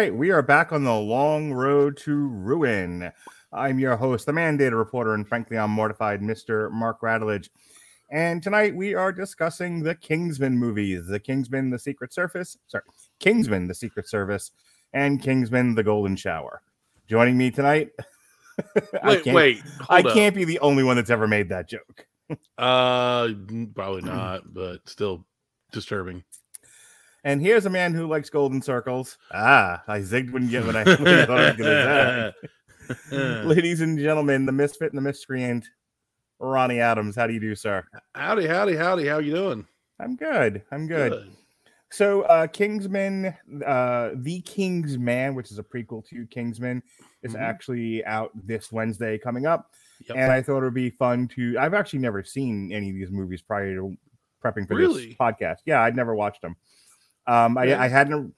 Right, we are back on the long road to ruin. I'm your host, the mandated reporter, and frankly, I'm mortified, Mr. Mark Radulich. And tonight we are discussing the Kingsman movies The Kingsman, The Secret Service, sorry, Kingsman, The Secret Service, and Kingsman, The Golden Shower. Joining me tonight, I Wait, can't, wait. I up. can't be the only one that's ever made that joke. Uh, probably not, but still disturbing. And here's a man who likes golden circles. Ah, I zigged when, you- when I, when I thought I was going to say. Ladies and gentlemen, the misfit and the miscreant, Ronnie Adams. How do you do, sir? howdy, howdy, howdy. How you doing? I'm good. I'm good. So, uh, Kingsman, uh, The King's Man, which is a prequel to Kingsman, is Mhm. actually out this Wednesday coming up. Yep. And I thought it would be fun to. I've actually never seen any of these movies prior to prepping for Really? this podcast. Yeah, I'd never watched them. Um, I, I hadn't.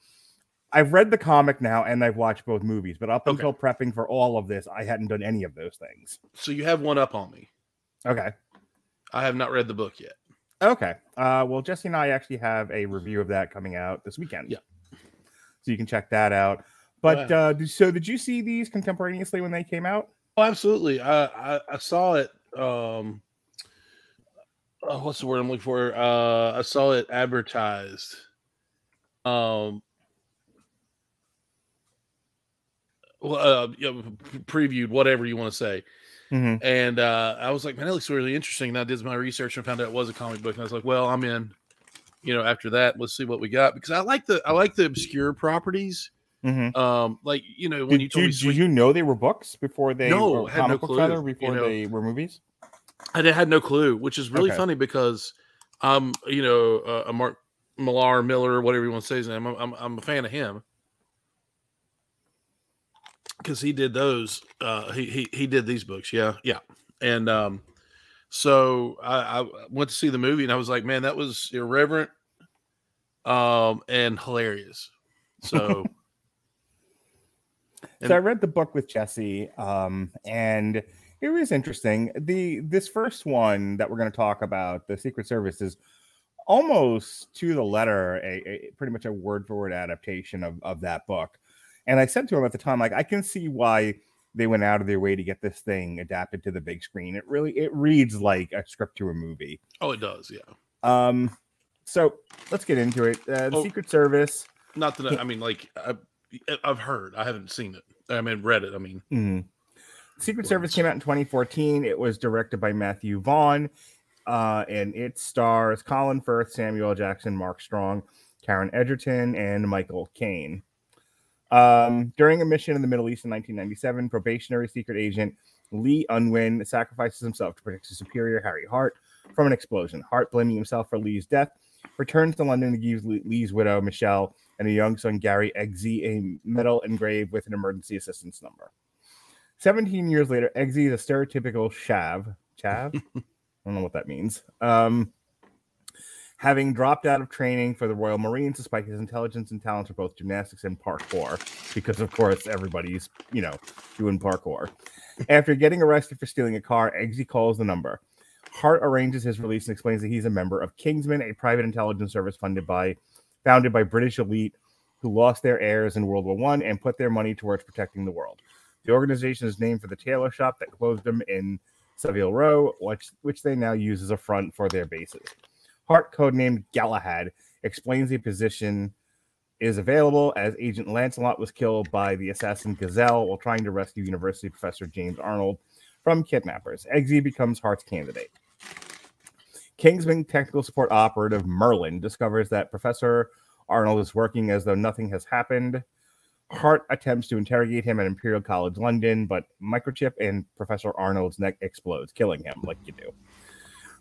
I've read the comic now and I've watched both movies, but up Okay. until prepping for all of this, I hadn't done any of those things. So you have one up on me. Okay. I have not read the book yet. Okay. Uh, well, Jesse and I actually have a review of that coming out this weekend. Yeah. So you can check that out. But Wow. uh, so did you see these contemporaneously when they came out? Oh, absolutely. I I, I saw it. Um, oh, what's the word I'm looking for? Uh, I saw it advertised. Um, well, uh, yeah, previewed, whatever you want to say. Mm-hmm. And uh, I was like, man, that looks really interesting. And I did my research and found out it was a comic book. And I was like, well, I'm in. You know, after that, let's see what we got because I like the I like the obscure properties. Mm-hmm. Um, like you know when Did, you told you, me did you know they were books before they No, were had no clue, rather you before know. they were movies? I had no clue, which is really Okay. funny because I'm, you know, uh, a Mark Millar, Miller, whatever you want to say his name. I'm, I'm, I'm a fan of him because he did those. Uh, he, he he did these books, yeah, yeah. And um, so I, I went to see the movie, and I was like, man, that was irreverent, um, and hilarious. So. so I read the book with Jesse, um, and it was interesting. The this first one that we're going to talk about, the Secret Service, is almost to the letter a, a pretty much a word for word adaptation of, of that book. And I said to him at the time, like, I can see why they went out of their way to get this thing adapted to the big screen. It really it reads like a script to a movie. Oh, it does, yeah. Um, so let's get into it. Uh, the Oh. Secret Service. Not that I, I mean, like I, I've heard, I haven't seen it. I mean, read it. I mean, Mhm. Secret. Service came out in 2014. It was directed by Matthew Vaughn, uh, and it stars Colin Firth, Samuel Jackson, Mark Strong, Taron Egerton, and Michael Caine. Um, during a mission in the Middle East in 1997, probationary secret agent Lee Unwin sacrifices himself to protect his superior, Harry Hart, from an explosion. Hart, blaming himself for Lee's death, returns to London to give Lee's widow, Michelle, and a young son, Gary Eggsy, a medal engraved with an emergency assistance number. 17 years later, Eggsy is a stereotypical Shav. Chav? I don't know what that means. Um, having dropped out of training for the Royal Marines despite his intelligence and talents for both gymnastics and parkour, because of course everybody's, you know, doing parkour. After getting arrested for stealing a car, Eggsy calls the number. Hart arranges his release and explains that he's a member of Kingsman, a private intelligence service funded by founded by British elite who lost their heirs in World War One and put their money towards protecting the world. The organization is named for the tailor shop that closed them in Savile Row, which, which they now use as a front for their bases. Hart, codenamed Galahad, explains the position is available as Agent Lancelot was killed by the assassin Gazelle while trying to rescue University professor James Arnold from kidnappers. Eggsy becomes Hart's candidate. Kingsman technical support operative Merlin discovers that Professor Arnold is working as though nothing has happened. Hart attempts to interrogate him at Imperial College London, but microchip and Professor Arnold's neck explodes, killing him like you do.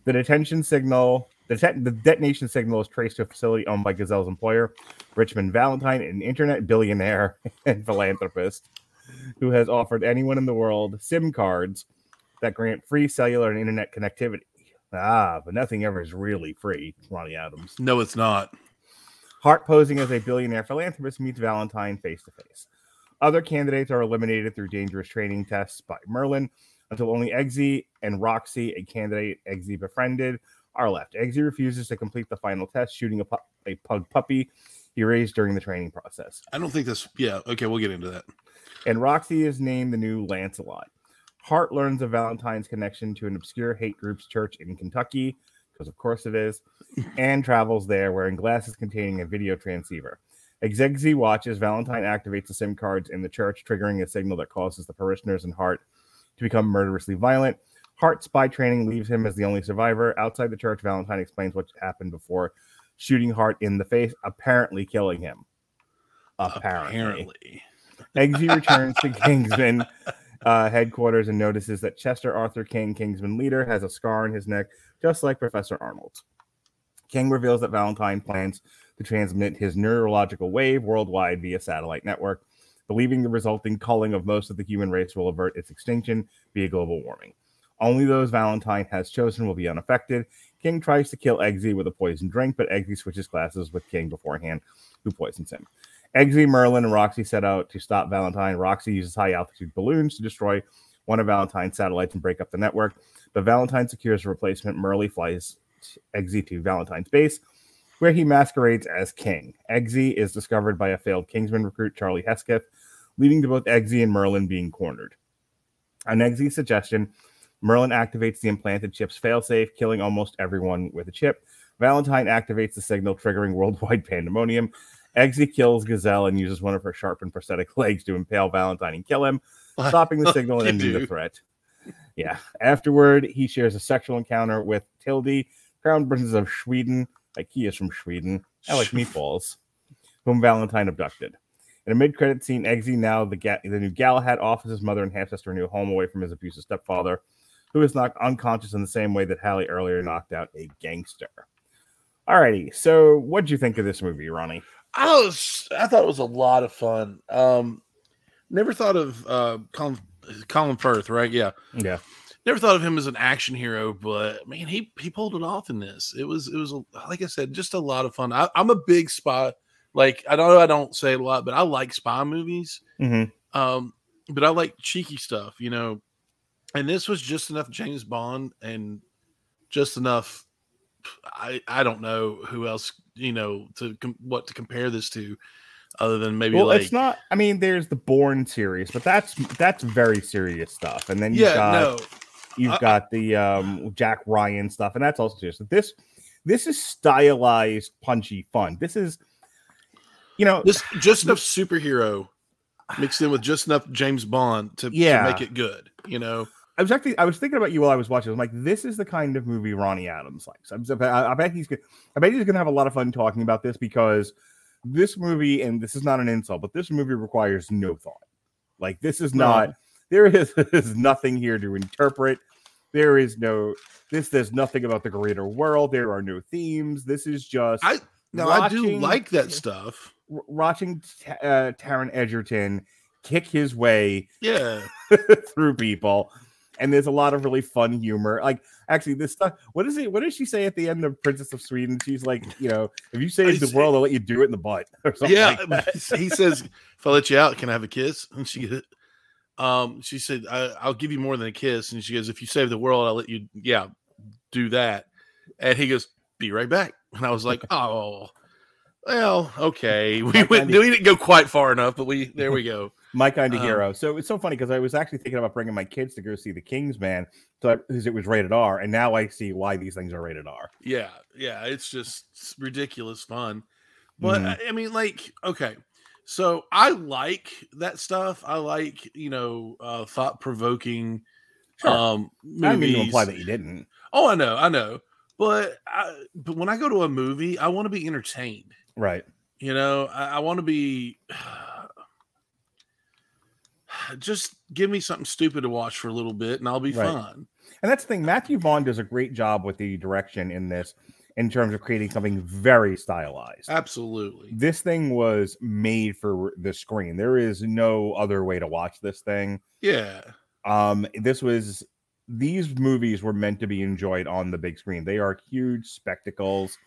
The detention signal, the, the detonation signal is traced to a facility owned by Gazelle's employer, Richmond Valentine, an internet billionaire and philanthropist who has offered anyone in the world SIM cards that grant free cellular and internet connectivity. Ah, but nothing ever is really free, Ronnie Adams. no, it's not. Hart, posing as a billionaire philanthropist, meets Valentine face to face. Other candidates are eliminated through dangerous training tests by Merlin until only Eggsy and Roxy, a candidate Eggsy befriended, are left. Eggsy refuses to complete the final test, shooting a, pu- a pug puppy he raised during the training process. I don't think this. Yeah. Okay, we'll get into that. And Roxy is named the new Lancelot. Hart learns of Valentine's connection to an obscure hate group's church in Kentucky, because of course it is, and travels there wearing glasses containing a video transceiver. Eggsy watches Valentine activates the SIM cards in the church, triggering a signal that causes the parishioners and Hart to become murderously violent. Hart spy training leaves him as the only survivor. Outside the church, Valentine explains what happened before shooting Hart in the face, apparently killing him. Apparently. Apparently. Eggsy returns to Kingsman uh, headquarters and notices that Chester Arthur King, Kingsman leader, has a scar on his neck, just like Professor Arnold. King reveals that Valentine plans to transmit his neurological wave worldwide via satellite network, believing the resulting culling of most of the human race will avert its extinction via global warming. Only those Valentine has chosen will be unaffected. King tries to kill Eggsy with a poison drink, but Eggsy switches glasses with King beforehand, who poisons him. Eggsy, Merlin, and Roxy set out to stop Valentine. Roxy uses high altitude balloons to destroy one of Valentine's satellites and break up the network. But Valentine secures a replacement. Merlin flies Eggsy to Valentine's base, where he masquerades as King. Eggsy is discovered by a failed Kingsman recruit, Charlie Hesketh, leading to both Eggsy and Merlin being cornered. On Eggsy's suggestion, Merlin activates the implanted chip's failsafe, killing almost everyone with a chip. Valentine activates the signal, triggering worldwide pandemonium. Eggsy kills Gazelle and uses one of her sharpened prosthetic legs to impale Valentine and kill him, stopping the signal and ending the threat. Yeah. Afterward, he shares a sexual encounter with Tilde, crown princess of Sweden, like he is from Sweden. I like meatballs, whom Valentine abducted. In a mid-credit scene, Eggsy, now the, Ga- the new Galahad, offers his mother and half-sister a new home away from his abusive stepfather, who is knocked unconscious in the same way that Harry earlier knocked out a gangster. Alrighty, so what'd you think of this movie, Ronnie? I was I thought it was a lot of fun. Um never thought of uh Colin Colin Firth, right? Yeah. Yeah, Never thought of him as an action hero, but man, he he pulled it off in this. It was it was like I said, just a lot of fun. I, I'm a big spy. Like I know I don't say it a lot, but I like spy movies. hmm Um, but I like cheeky stuff, you know. And this was just enough James Bond and just enough. I I don't know who else you know to com- what to compare this to, other than maybe well, like it's not. I mean, there's the Bourne series, but that's that's very serious stuff. And then you've yeah got no you've I- got the um, Jack Ryan stuff, and that's also serious. This this is stylized, punchy fun. This is, you know, this just enough superhero mixed in with just enough James Bond to, Yeah. to make it good. You know, I was actually I was thinking about you while I was watching. I'm like, this is the kind of movie Ronnie Adams likes. I'm, I, I bet he's gonna, I bet he's gonna have a lot of fun talking about this because this movie, and this is not an insult, but this movie requires no thought. Like this is No. not. There is, is nothing here to interpret. There is no this. There's nothing about the greater world. There are no themes. This is just I now I do like that stuff. watching uh, Taron Egerton kick his way Yeah, through people. And there's a lot of really fun humor. Like, actually, this stuff. What is it? What does she say at the end of Princess of Sweden? She's like, you know, if you save the world, I'll let you do it in the butt or something. yeah. like he says, "If I let you out, can I have a kiss?" And she, um, she said, I, "I'll give you more than a kiss." And she goes, "If you save the world, I'll let you, yeah, do that." And he goes, "Be right back." And I was like, "Oh, well, okay." We went, we didn't go quite far enough, but we there we go. My kind of Um, hero. So it's so funny because I was actually thinking about bringing my kids to go see The Kingsman, because it was rated R, and now I see why these things are rated R. Yeah, yeah, it's just ridiculous fun. But Mhm. I, I mean, like, okay, so I like that stuff. I like you know uh, thought provoking Sure. um I mean to imply that you didn't. Oh, I know, I know. But I, but when I go to a movie, I want to be entertained. Right. You know, I, I want to be. Just give me something stupid to watch for a little bit, and I'll be Right. fine. And that's the thing. Matthew Vaughn does a great job with the direction in this in terms of creating something very stylized. Absolutely. This thing was made for the screen. There is no other way to watch this thing. Yeah. Um, this was these movies were meant to be enjoyed on the big screen. They are huge spectacles.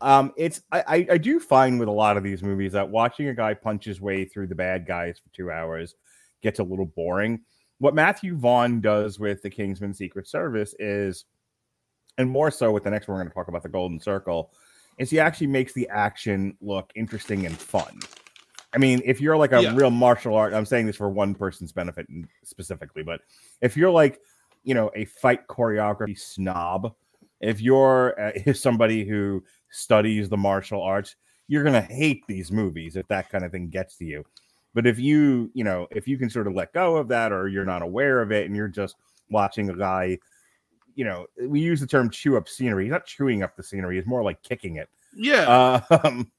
Um, it's I, I I do find with a lot of these movies that watching a guy punch his way through the bad guys for two hours gets a little boring. What Matthew Vaughn does with the Kingsman Secret Service is, and more so with the next one we're going to talk about the Golden Circle, is he actually makes the action look interesting and fun. I mean, if you're like a Yeah. real martial art, I'm saying this for one person's benefit specifically, but if you're like, you know, a fight choreography snob, if you're uh, if somebody who studies the martial arts, you're gonna hate these movies if that kind of thing gets to you. But if you, you know, if you can sort of let go of that, or you're not aware of it, and you're just watching a guy, you know, we use the term chew up scenery. He's not chewing up the scenery; it's more like kicking it. Yeah. Um,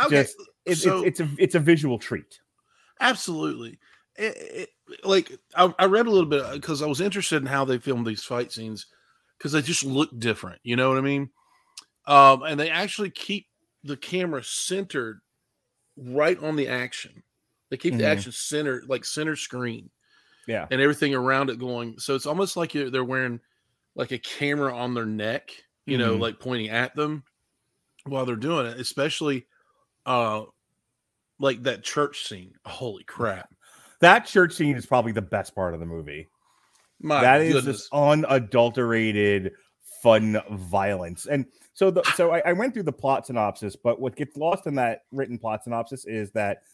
okay. just it, so- it's, it's a it's a visual treat. Absolutely. It, it, like I, I read a little bit because I was interested in how they filmed these fight scenes because they just look different. You know what I mean? Um, and they actually keep the camera centered right on the action. They keep the Mhm. action center, like center screen, Yeah, and everything around it going. So it's almost like you're, they're wearing like a camera on their neck, you know, Mhm. like pointing at them while they're doing it. Especially, uh, like that church scene. Holy crap! that church scene is probably the best part of the movie. My that is goodness. just unadulterated fun violence and so the so I, I went through the plot synopsis but what gets lost in that written plot synopsis is that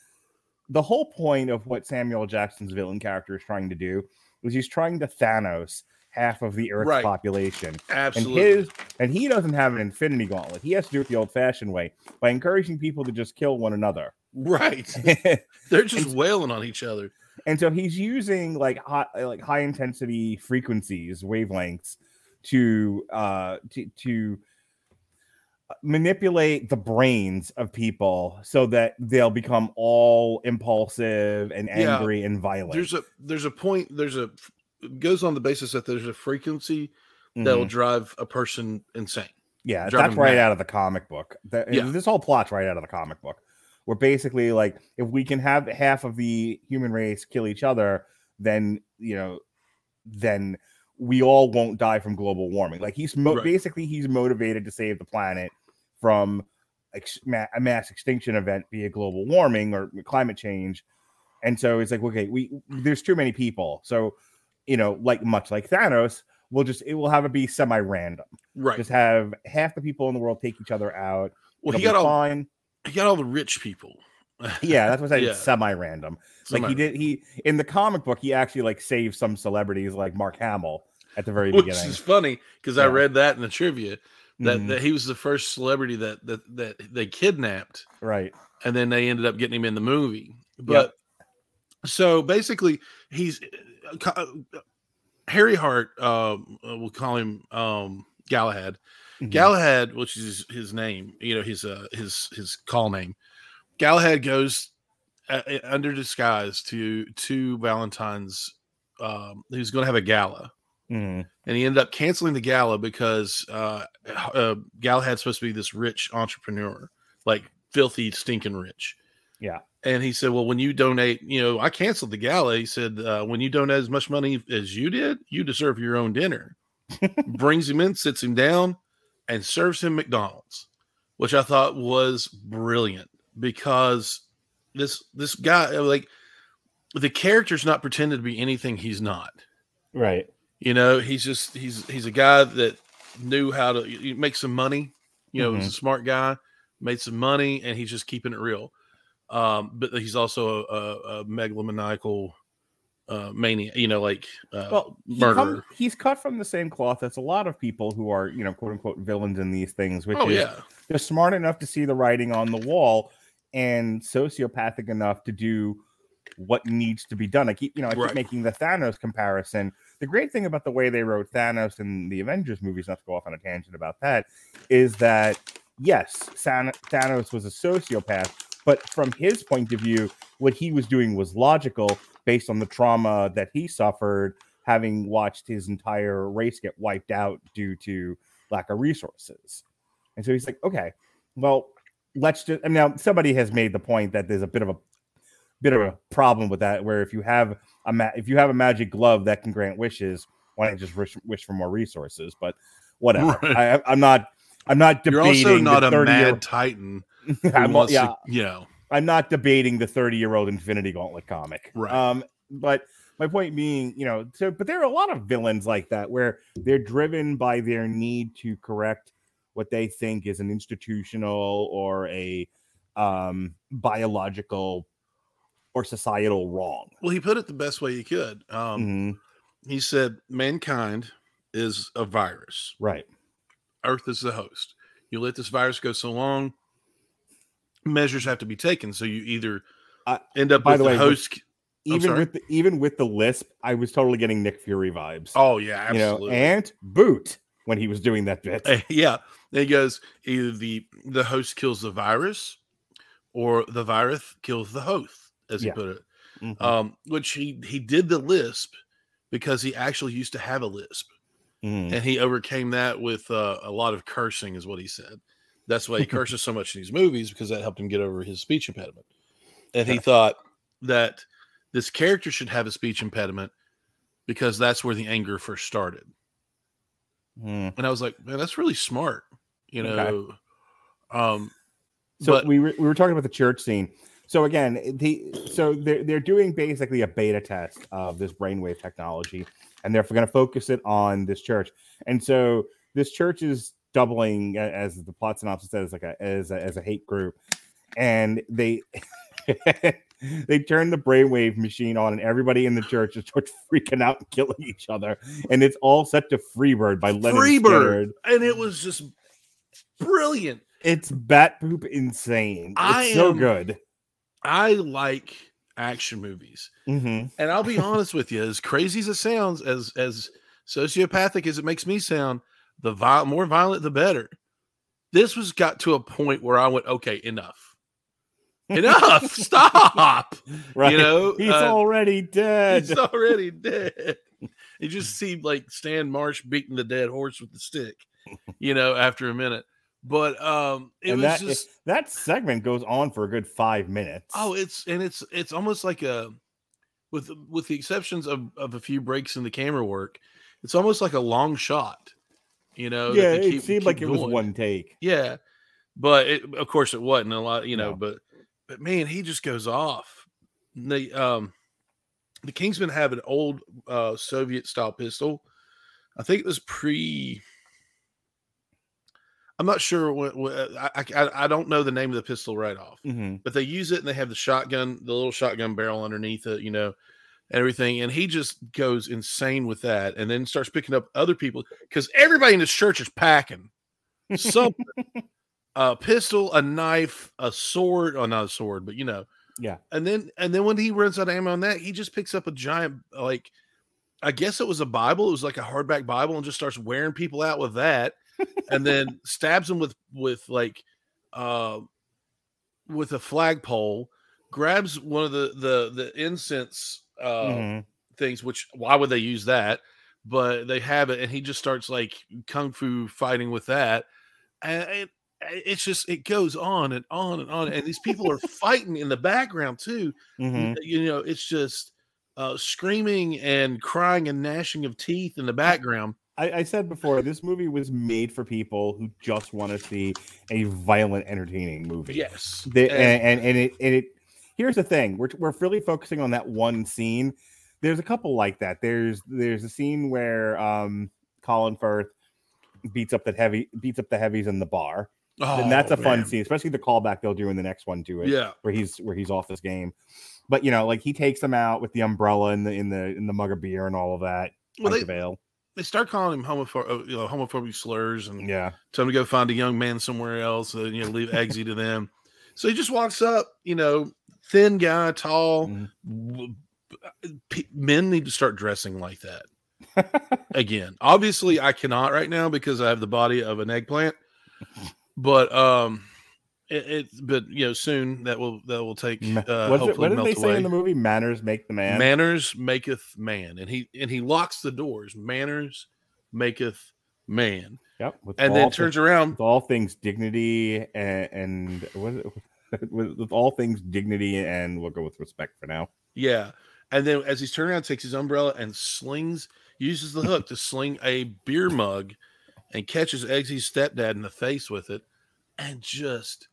the whole point of what samuel jackson's villain character is trying to do is he's trying to thanos half of the earth's Right. population Absolutely. and his and he doesn't have an infinity gauntlet he has to do it the old-fashioned way by encouraging people to just kill one another right. They're just wailing on each other. and so he's using like high like high intensity frequencies wavelengths to uh to, to manipulate the brains of people so that they'll become all impulsive and Yeah. angry and violent There's a there's a point. There's a it goes on the basis that there's a frequency that'll Mhm. drive a person insane. yeah that's right mad. out of the comic book That- Yeah. this whole plot's right out of the comic book where basically like if we can have half of the human race kill each other then you know then we all won't die from global warming like he's mo- Right. basically he's motivated to save the planet from ex- ma- a mass extinction event via global warming or climate change and so it's like okay we there's too many people so you know like much like thanos we'll just it will have it be semi-random Right. just have half the people in the world take each other out. Well, It'll he got all fine. he got all the rich people. Yeah, that's what I said. Yeah. Semi-random. Like he did. He in the comic book, he actually like saved some celebrities like Mark Hamill at the very Which beginning. Which is funny because I read that in the trivia that, Mhm, that he was the first celebrity that that that they kidnapped right. and then they ended up getting him in the movie. But so basically, he's uh, uh, Harry Hart. Um, uh, we'll call him um, Galahad. Mhm. Galahad, which is his name, you know, his uh, his his call name. Galahad goes uh, uh, under disguise to to Valentine's. Um, was going to have a gala, Mhm. and he ended up canceling the gala because uh, uh, Galahad's supposed to be this rich entrepreneur, like filthy, stinking rich. Yeah. And he said, "Well, when you donate, you know, I canceled the gala." He said, uh, "When you donate as much money as you did, you deserve your own dinner." Brings him in, sits him down, and serves him McDonald's, which I thought was brilliant because this this guy, like, the character's not pretending to be anything he's not. Right. You know, he's just he's he's a guy that knew how to make some money. You know, he's a smart guy, made some money, and he's just keeping it real. Um, but he's also a, a, a megalomaniacal uh, maniac. You know, like uh, Well, he come- he's cut from the same cloth as a lot of people who are, you know, quote unquote villains in these things, which oh is yeah, they're smart enough to see the writing on the wall and sociopathic enough to do what needs to be done. I keep, you know, I keep Right. making the Thanos comparison. The great thing about the way they wrote Thanos in the Avengers movies, not to go off on a tangent about that, is that yes, San- Thanos was a sociopath, but from his point of view, what he was doing was logical based on the trauma that he suffered having watched his entire race get wiped out due to lack of resources. And so he's like, okay, well, let's just. Now somebody has made the point that there's a bit of a bit of a problem with that, where if you have a ma- if you have a magic glove that can grant wishes, why not just wish, wish for more resources? But whatever. Right. I, I'm not. I'm not debating. you're also not the a 30 mad year, titan. I'm, yeah, to, you know, I'm not debating the 30 year old Infinity Gauntlet comic. Right. Um, but my point being, you know, so but there are a lot of villains like that where they're driven by their need to correct what they think is an institutional or a um, biological or societal wrong. Well, he put it the best way he could. Um, Mhm. He said, "Mankind is a virus. Right. Earth is the host. You let this virus go so long, measures have to be taken. So you either Uh, end up by with the the, way, with- host. Even with the, even with the lisp, I was totally getting Nick Fury vibes. oh yeah, you know, absolutely. and boot when he was doing that bit. Eh, yeah. And he goes either the the host kills the virus, or the virus kills the host, as Yeah. he put it. Mhm. Um, which he he did the lisp because he actually used to have a lisp. Mhm. and he overcame that with uh, a lot of cursing is what he said that's why he curses so much in these movies because that helped him get over his speech impediment and he thought that this character should have a speech impediment because that's where the anger first started Mhm. and i was like man that's really smart you know Okay. um So but we were we were talking about the church scene. So again, eh, the so they're they're doing basically a beta test of this brainwave technology, and they're going to focus it on this church. And so this church is doubling, as the plot synopsis says, like a as a, as a hate group, and they. they turn the brainwave machine on, and everybody in the church is starts freaking out and killing each other. And it's all set to Freebird by Lynyrd Freebird. Skynyrd. and it was just brilliant It's bat poop insane. It's I so am- good. I like action movies hmm And I'll be honest with you, as crazy as it sounds, as as sociopathic as it makes me sound, the vi- more violent the better. This was got to a point where I went, okay, enough, enough, stop. Right. You know, he's uh, already dead. He's already dead. It just seemed like Stan Marsh beating the dead horse with the stick, you know, after a minute. But um, it and was that just that segment goes on for a good five minutes. Oh, it's and it's it's almost like a with with the exceptions of of a few breaks in the camera work, it's almost like a long shot. You know, yeah, it keep- seemed keep like it was one take. Yeah, but it, of course it wasn't a lot. You know, No. but but man, he just goes off. The um, the Kingsmen have an old uh Soviet style pistol. I think it was pre. I'm not sure what, what I, I I don't know the name of the pistol right off Mhm. but they use it and they have the shotgun, the little shotgun barrel underneath it, you know, everything. And he just goes insane with that and then starts picking up other people because everybody in this church is packing something a pistol, a knife, a sword, or not a sword, but you know, Yeah. And then and then when he runs out of ammo on that, he just picks up a giant like I guess it was a Bible. It was like a hardback Bible, and just starts wearing people out with that, and then stabs him with with like uh with a flagpole. Grabs one of the the the incense uh Mhm. things. Which why would they use that? But they have it, and he just starts like kung fu fighting with that, and it, it's just it goes on and on and on, and these people are fighting in the background too Mhm. you know, it's just uh, screaming and crying and gnashing of teeth in the background. I, I said before, this movie was made for people who just want to see a violent, entertaining movie. Yes, The, and- and, and, it and it here's the thing we're, we're really focusing on that one scene there's a couple like that there's there's a scene where um colin firth beats up that heavy beats up the heavies in the bar and that's Oh, a fun man. scene especially the callback they'll do in the next one to it Yeah, where he's where he's off his game but you know like he takes them out with the umbrella and the in the in the mug of beer and all of that well, they. They start calling him homophobic, uh, you know, homophobic slurs, and yeah tell him to go find a young man somewhere else, and you know, leave Eggsy to them. So he just walks up, you know, thin guy, tall. Mm-hmm. W- p- Men need to start dressing like that again. Obviously, I cannot right now because I have the body of an eggplant. But um, it, it but you know soon that will that will take uh, What's it, hopefully what did they say away. in the movie manners make the man Manners maketh man, and he and he locks the doors. Manners maketh man, yep with and then turns around. with all things dignity and, and what it? with, with all things dignity and we'll go with respect for now. Yeah, and then as he's turning around, takes his umbrella and slings, uses the hook to sling a beer mug, and catches Eggsy's stepdad in the face with it, and just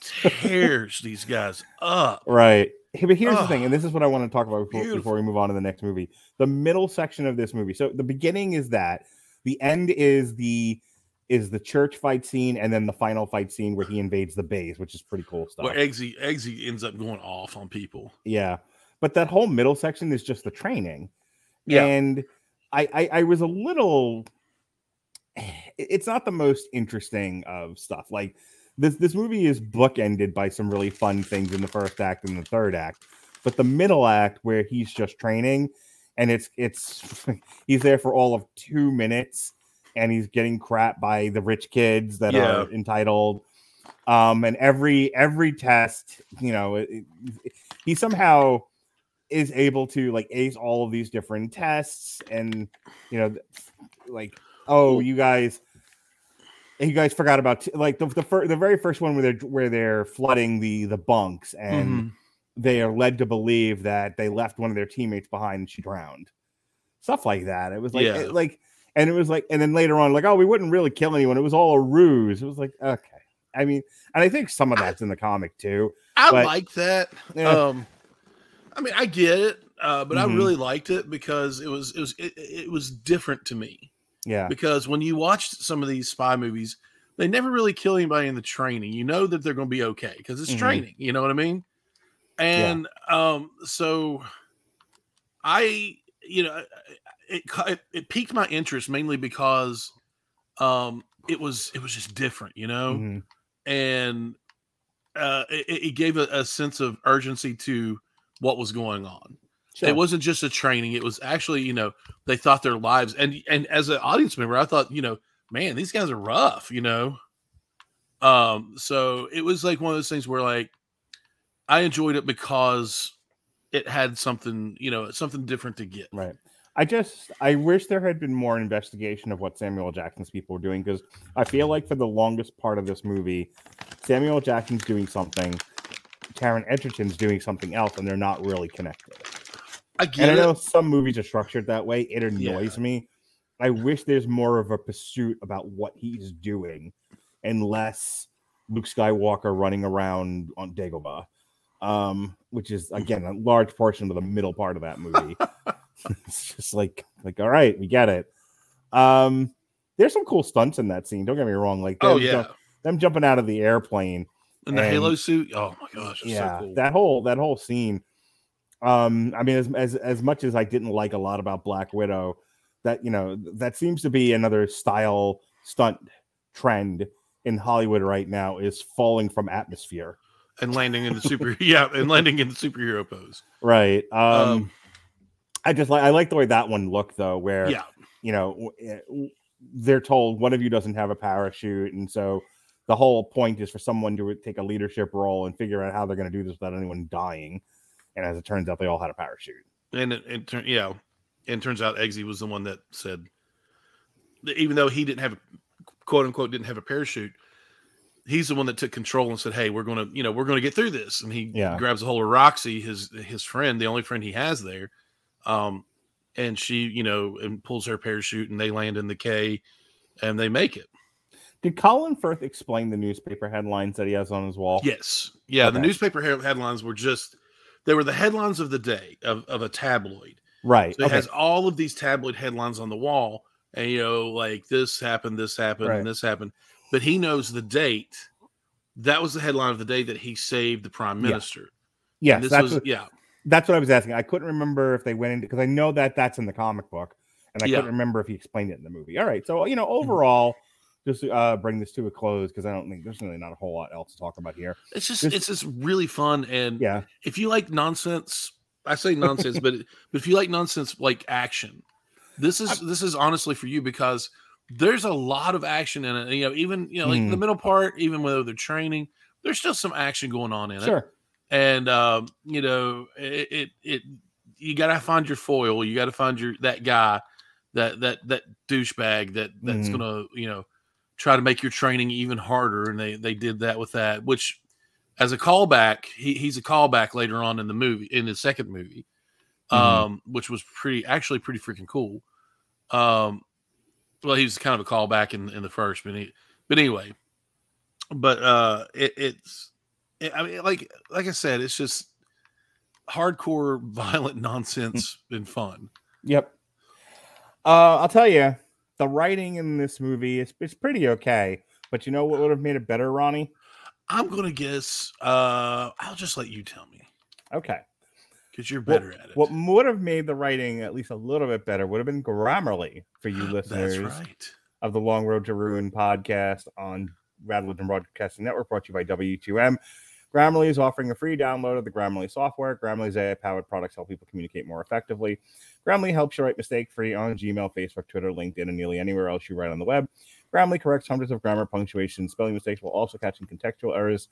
tears these guys up. Right. Hey, But here's the thing, and this is what I want to talk about before, Beautiful. before we move on to the next movie. The middle section of this movie. So the beginning is that, the end is the is the church fight scene and then the final fight scene where he invades the base, which is pretty cool stuff. Where Eggsy Eggsy ends up going off on people. Yeah. But that whole middle section is just the training. Yeah. And I, I I was a little it's not the most interesting of stuff. Like this this movie is bookended by some really fun things in the first act and the third act. But the middle act where he's just training and it's it's he's there for all of two minutes and he's getting crap by the rich kids that Yeah. are entitled um and every every test you know it, it- he somehow is able to like ace all of these different tests and you know like oh you guys you guys forgot about t- like the the, fir- the very first one where they're where they're flooding the the bunks and Mhm. they are led to believe that they left one of their teammates behind and she drowned. Stuff like that. It was like Yeah. it- like and it was like and then later on like oh we wouldn't really kill anyone. It was all a ruse. It was like okay. I mean, and I think some of that's in the comic too. I But- like that. Yeah. Um, I mean, I get it, uh, but Mhm. I really liked it because it was it was it, it was different to me. Yeah. Because when you watch some of these spy movies, they never really kill anybody in the training. You know that they're going to be okay because it's Mhm. training. You know what I mean? And um, so I, you know, it, it it piqued my interest mainly because um, it was it was just different. You know Mhm. and uh, it, it gave a, a sense of urgency to what was going on. Sure. It wasn't just a training; it was actually, you know, they thought their lives. And and as an audience member, I thought, you know, man, these guys are rough, you know. Um, so it was like one of those things where, like, I enjoyed it because it had something, you know, something different to get. Right. I just I wish there had been more investigation of what Samuel Jackson's people were doing because I feel like for the longest part of this movie, Samuel Jackson's doing something, Taron Egerton's doing something else, and they're not really connected. I And get I it. know some movies are structured that way. It annoys me. I wish there's more of a pursuit about what he's doing, and less Luke Skywalker running around on Dagobah, um, which is again a large portion of the middle part of that movie. it's just like, like, all right, we get it. Um, there's some cool stunts in that scene. Don't get me wrong. Like, Oh them yeah, them jumping out of the airplane and the and- Halo suit. Oh my gosh, yeah so cool. that whole that whole scene um i mean as, as as much as i didn't like a lot about black widow that you know that seems to be another style stunt trend in hollywood right now is falling from atmosphere. And landing in the super yeah, and landing in the superhero pose. right. Um, Um, i just like i like the way that one looked though where Yeah, you know eh, they're told one of you doesn't have a parachute and so the whole point is for someone to take a leadership role and figure out how they're going to do this without anyone dying and as it turns out they all had a parachute and it, it turn yeah, and it turns out Eggsy was the one that said, that even though he didn't have a quote unquote didn't have a parachute, he's the one that took control and said, "Hey, we're gonna you know we're gonna get through this." And he Yeah. grabs a hold of Roxy, his his friend, the only friend he has there, um, and she you know and pulls her parachute and they land in the K, and they make it. Did Colin Firth explain the newspaper headlines that he has on his wall? Yes. Yeah. The newspaper headlines were just, they were the headlines of the day of, of a tabloid. Right. So it okay. has all of these tabloid headlines on the wall. And, you know, like this happened, this happened, Right. and this happened. But he knows the date. That was the headline of the day that he saved the prime Yeah. minister. yes, this that's was, what, yeah. that's what I was asking. I couldn't remember if they went into because I know that that's in the comic book, and I Yeah. couldn't remember if he explained it in the movie. All right, so you know, mm-hmm. overall, just uh, bring this to a close because I don't think there's really not a whole lot else to talk about here. It's just, it's just really fun. And Yeah, if you like nonsense, I say nonsense, but but if you like nonsense like action, this is this is honestly for you because there's a lot of action in it. You know, even you know, like Mhm. the middle part, even when they're training, there's still some action going on in it. sure. And um, you know, it, it it you gotta find your foil. You gotta find your that guy, that that that douchebag that that's Mhm. gonna you know try to make your training even harder. And they they did that with that, which as a callback, he, he's a callback later on in the movie in the second movie, Mhm. um, which was pretty actually pretty freaking cool. Um, well, he was kind of a callback in in the first, but he, but anyway, but uh, it, it's it, I mean, like like I said, it's just hardcore violent nonsense and fun. Yep. Uh, I'll tell you, the writing in this movie is it's pretty okay. But you know what would have made it better, Ronnie? I'm gonna guess. Uh, I'll just let you tell me Okay. because you're What, better at it. what would have made the writing at least a little bit better would have been Grammarly for you listeners That's right. of the Long Road to Ruin podcast on Rattled and Broadcasting Network, brought to you by W2M. Grammarly is offering a free download of the Grammarly software. Grammarly's AI powered products help people communicate more effectively. Grammarly helps you write mistake free on Gmail, Facebook, Twitter, LinkedIn, and nearly anywhere else you write on the web. Grammarly corrects hundreds of grammar, punctuation, spelling mistakes while also catching contextual errors,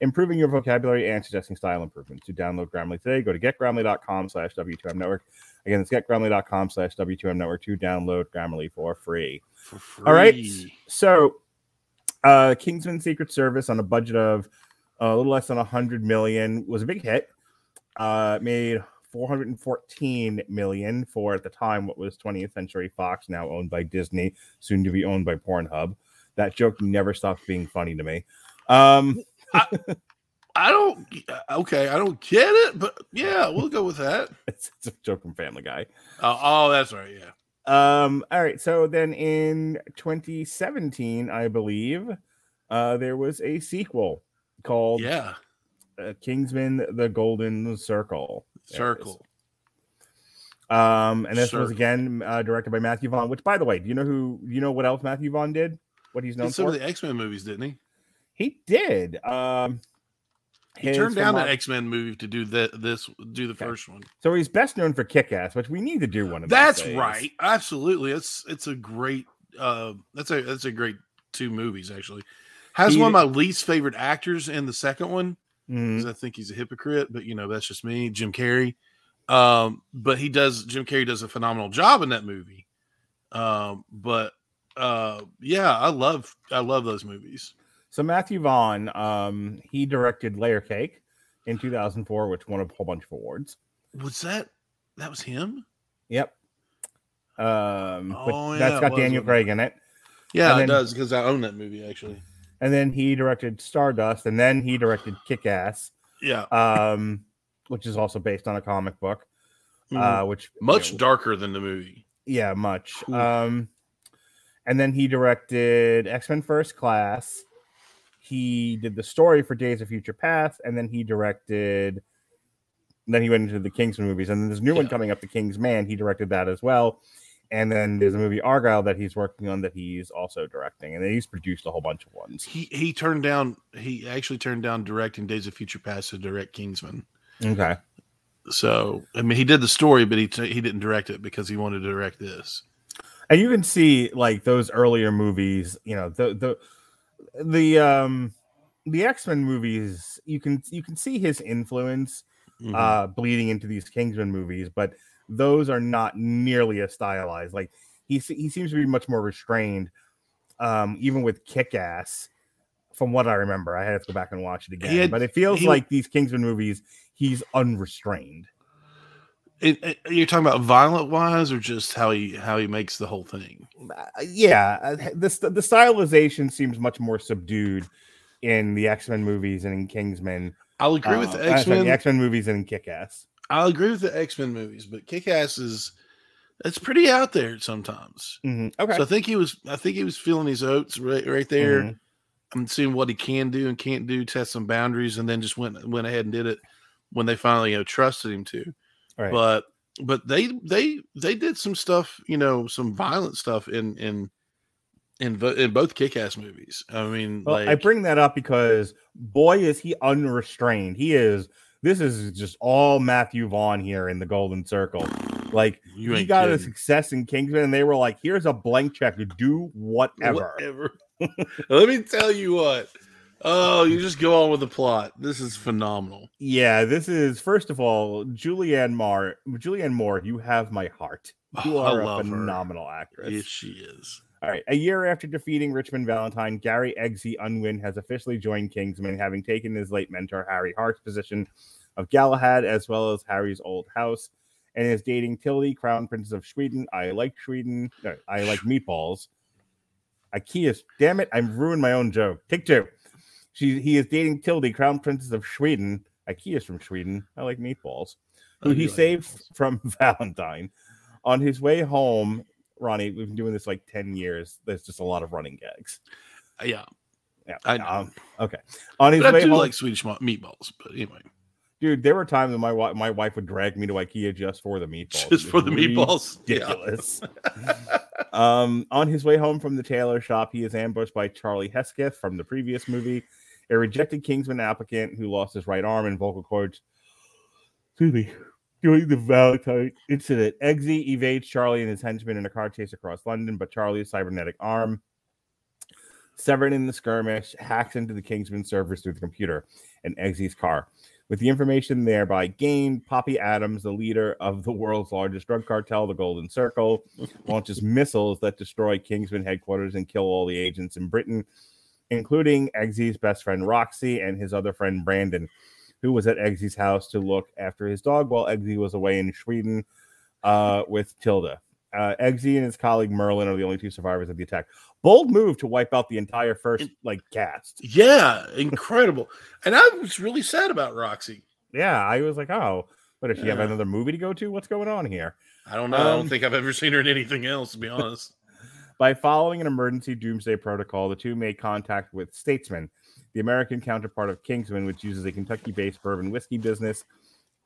improving your vocabulary, and suggesting style improvements. To download Grammarly today, go to getgrammarly.com slash W2M network. Again, it's getgrammarly.com slash W2M network to download Grammarly for free. For free. All right. So, uh, Kingsman Secret Service on a budget of a little less than 100 million was a big hit. Uh, made 414 million for at the time what was 20th Century Fox, now owned by Disney, soon to be owned by Pornhub. That joke never stops being funny to me. Um, I don't. Okay, I don't get it, but yeah, we'll go with that. it's, it's a joke from Family Guy. Oh, oh that's right. Yeah. Um, all right. So then in 2017, I believe, uh, there was a sequel called Yeah. uh, Kingsman: The Golden Circle. There it is. Circle. Um, and this was again uh, directed by Matthew Vaughn. Which, by the way, do you know who? You know what else Matthew Vaughn did? What he's known Did some for? of the X Men movies, didn't he? he did. Um, He turned down the X Men movie to do that. This do the Okay. first one. So he's best known for Kick Ass, which we need to do one of. That's right. Absolutely. It's it's a great. Uh, that's a that's a great two movies actually. Has He- one of my least favorite actors in the second one. Mhm. 'cause I think he's a hypocrite, but you know that's just me, Jim Carrey. Um, but he does Jim Carrey does a phenomenal job in that movie. Um, but uh, yeah, I love I love those movies. So Matthew Vaughn, um, he directed Layer Cake in 2004, which won a whole bunch of awards. Was that that was him? Yep. Um, but Oh, yeah, that's got Daniel? Craig in it. Yeah, And it does because I own that movie actually. And then he directed Stardust, and then he directed Kick Ass, Yeah, um, which is also based on a comic book. Mhm. Uh, which you much know, darker than the movie. yeah, much. Um, and then he directed X Men First Class. He did the story for Days of Future Past, and then he directed. Then he went into the Kingsman movies, and then a new one coming up, The King's Man. He directed that as well. And then there's a movie Argylle that he's working on that he's also directing, and he's produced a whole bunch of ones. He he turned down. He actually turned down directing Days of Future Past to direct Kingsman. Okay. So I mean, he did the story, but he t- he didn't direct it because he wanted to direct this. and you can see like those earlier movies you know the the the um the x-men movies you can you can see his influence Mhm. uh bleeding into these kingsman movies but those are not nearly as stylized like he, he seems to be much more restrained um even with kick-ass from what i remember i had to go back and watch it again had- but it feels he- like these kingsman movies he's unrestrained It- it- you're talking about violent wise, or just how he how he makes the whole thing? uh, yeah, uh, the the stylization seems much more subdued in the X Men movies and in Kingsman. I'll agree with uh, the uh, X Men. X Men movies and in Kick Ass. I'll agree with the X Men movies, but Kick Ass is it's pretty out there sometimes. Okay, So I think he was I think he was feeling his oats right right there. Mhm. I'm seeing what he can do and can't do, test some boundaries, and then just went went ahead and did it when they finally you know trusted him to. Right. But but they they they did some stuff, you know, some violent stuff in in in, vo- in both kick ass movies. I mean, Well, like I bring that up because boy is he unrestrained. He is. This is just all Matthew Vaughn here in the Golden Circle. Like you he got a success in Kingsman, and they were like, "Here's a blank check to do whatever." Whatever. Let me tell you what. Oh, you just go on with the plot. This is phenomenal. Yeah, this is first of all, Julianne Moore. Julianne Moore, you have my heart. You Oh, are a love her. phenomenal actress. Yes, she is. All right. A year after defeating Richmond Valentine, Gary Eggsy Unwin has officially joined Kingsman, having taken his late mentor Harry Hart's position of Galahad, as well as Harry's old house, and is dating Tilly, Crown Princess of Sweden. I like Sweden. no, I like meatballs. IKEA. Damn it! I've ruined my own joke. Take two. She he is dating Tilde, Crown Princess of Sweden. IKEA's from Sweden. I like meatballs Oh, who you he saved from Valentine. On his way home, Ronnie, we've been doing this like 10 years. There's just a lot of running gags. Yeah, Yeah. I know. Um, okay. On his but I do home, like Swedish meatballs. But anyway, dude, there were times when my wi- my wife would drag me to IKEA just for the meatballs. just for the meatballs. Yeah. Ridiculous. um, on his way home from the tailor shop, he is ambushed by Charlie Hesketh from the previous movie, a rejected Kingsman applicant who lost his right arm and vocal cords. Excuse me. During the Valentine incident, Eggsy evades Charlie and his henchmen in a car chase across London, but Charlie's cybernetic arm, severed in the skirmish, hacks into the Kingsman servers through the computer in Eggsy's car. With the information thereby gained, Poppy Adams, the leader of the world's largest drug cartel, the Golden Circle, launches missiles that destroy Kingsman headquarters and kill all the agents in Britain, including Eggsy's best friend Roxy and his other friend Brandon, who was at Eggsy's house to look after his dog while Eggsy was away in Sweden uh, with Tilde. Uh, Eggsy and his colleague Merlin are the only two survivors of the attack. Bold move to wipe out the entire first like cast. Yeah, incredible. and I was really sad about Roxy. Yeah, I was like, oh, but does she have another movie to go to? What's going on here? I don't know. I Um, don't think I've ever seen her in anything else, to be honest. By following an emergency doomsday protocol, the two made contact with Statesman, the American counterpart of Kingsman, which uses a Kentucky based bourbon whiskey business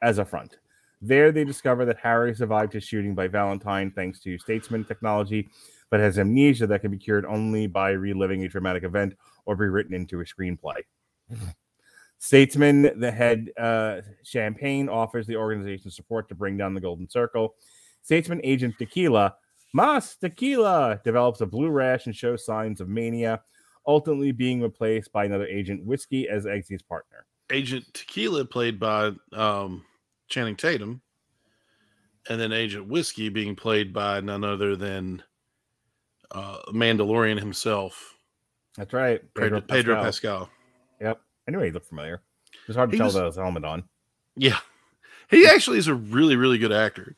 as a front. There, they discover that Harry survived his shooting by Valentine thanks to Statesman technology, but has amnesia that can be cured only by reliving a traumatic event or be written into a screenplay. Statesman, the head uh, Champagne, offers the organization support to bring down the Golden Circle. Statesman agent Tequila Mas Tequila develops a blue rash and shows signs of mania, ultimately being replaced by another agent Whiskey as Eggsy's partner. Agent Tequila, played by um, Channing Tatum, and then Agent Whiskey being played by none other than uh, Mandalorian himself, That's right. Pedro, Pedro Pascal. Yep. Anyway, he looked familiar. It's hard to He tell was- his helmet on. Yeah, he actually is a really, really good actor.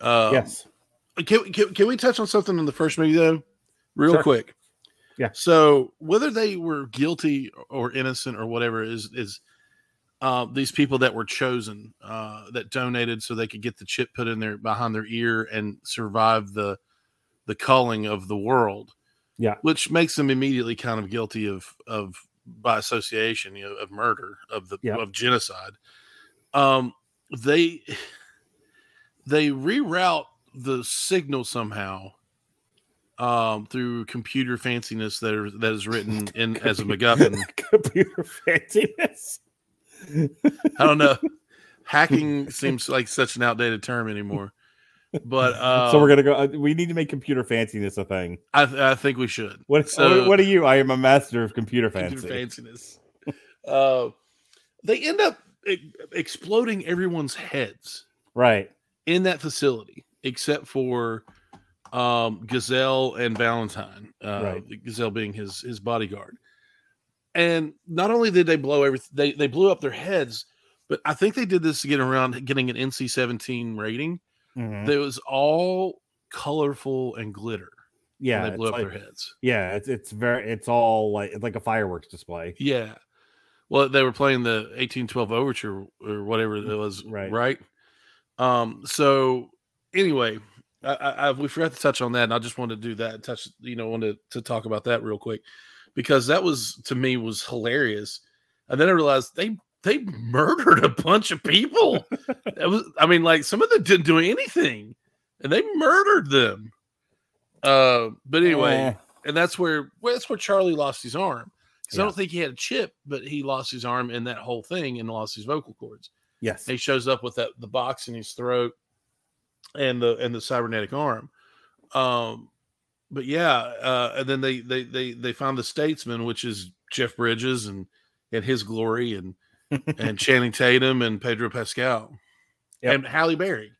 Uh, yes. Can, can, can we touch on something in the first movie though, real Sure. quick? Yeah. So whether they were guilty or innocent or whatever is is uh, these people that were chosen uh, that donated so they could get the chip put in their behind their ear and survive the the culling of the world. Yeah. which makes them immediately kind of guilty of of by association, you know, of murder of the Yeah. of genocide. Um, they they reroute the signal somehow um through computer fanciness that are, that is written in as a MacGuffin. Computer fanciness. I don't know. Hacking seems like such an outdated term anymore. But uh, so we're gonna go. Uh, we need to make computer fanciness a thing. I, th- I think we should. What? So- what, what are you? I am a master of computer fancy. Fanciness. uh, they end up e- exploding everyone's heads Right. in that facility, except for um, Gazelle and Valentine. Uh, Right. Gazelle being his his bodyguard. And not only did they blow everything, they they blew up their heads, but I think they did this to get around getting an NC seventeen rating. Mhm. That was all colorful and glitter. Yeah. they blew up like- their heads. Yeah, it's it's very it's all like it's like a fireworks display. Yeah. Well, they were playing the 1812 overture or whatever it was, Mm, Right. right? Um, so anyway, I, I, we forgot to touch on that, and I just wanted to do that. And touch, you know, wanted to talk about that real quick because that was to me was hilarious, and then I realized they they murdered a bunch of people. that was, I mean, like some of them didn't do anything, and they murdered them. Uh, but anyway, Eh, and that's where well, that's where Charlie lost his arm. Because I don't think he had a chip, but he lost his arm in that whole thing and lost his vocal cords. yes. He shows up with that the box in his throat and the and the cybernetic arm. Um, but yeah, uh, and then they they they they found the statesman, which is Jeff Bridges and and his glory and and Channing Tatum and Pedro Pascal Yep. and Halle Berry.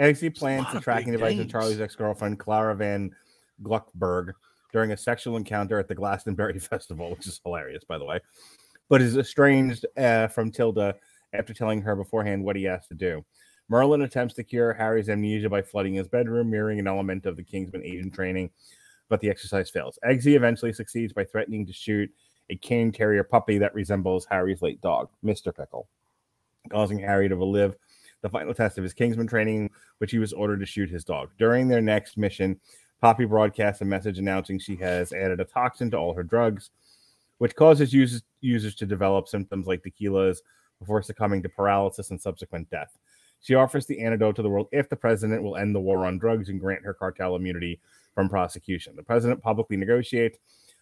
Eggsy a plants lot a of tracking device on names. Charlie's ex-girlfriend Clara Van Gluckberg during a sexual encounter at the Glastonbury Festival, which is hilarious, by the way. But is estranged uh, from Tilde after telling her beforehand what he has to do. Merlin attempts to cure Harry's amnesia by flooding his bedroom, mirroring an element of the Kingsman agent training, but the exercise fails. Eggsy eventually succeeds by threatening to shoot a cairn terrier puppy that resembles Harry's late dog, Mr. Pickle, causing Harry to relive the final test of his Kingsman training, which he was ordered to shoot his dog. During their next mission, Poppy broadcasts a message announcing she has added a toxin to all her drugs, which causes users to develop symptoms like tequila's before succumbing to paralysis and subsequent death. She offers the antidote to the world if the president will end the war on drugs and grant her cartel immunity from prosecution. The president publicly negotiates,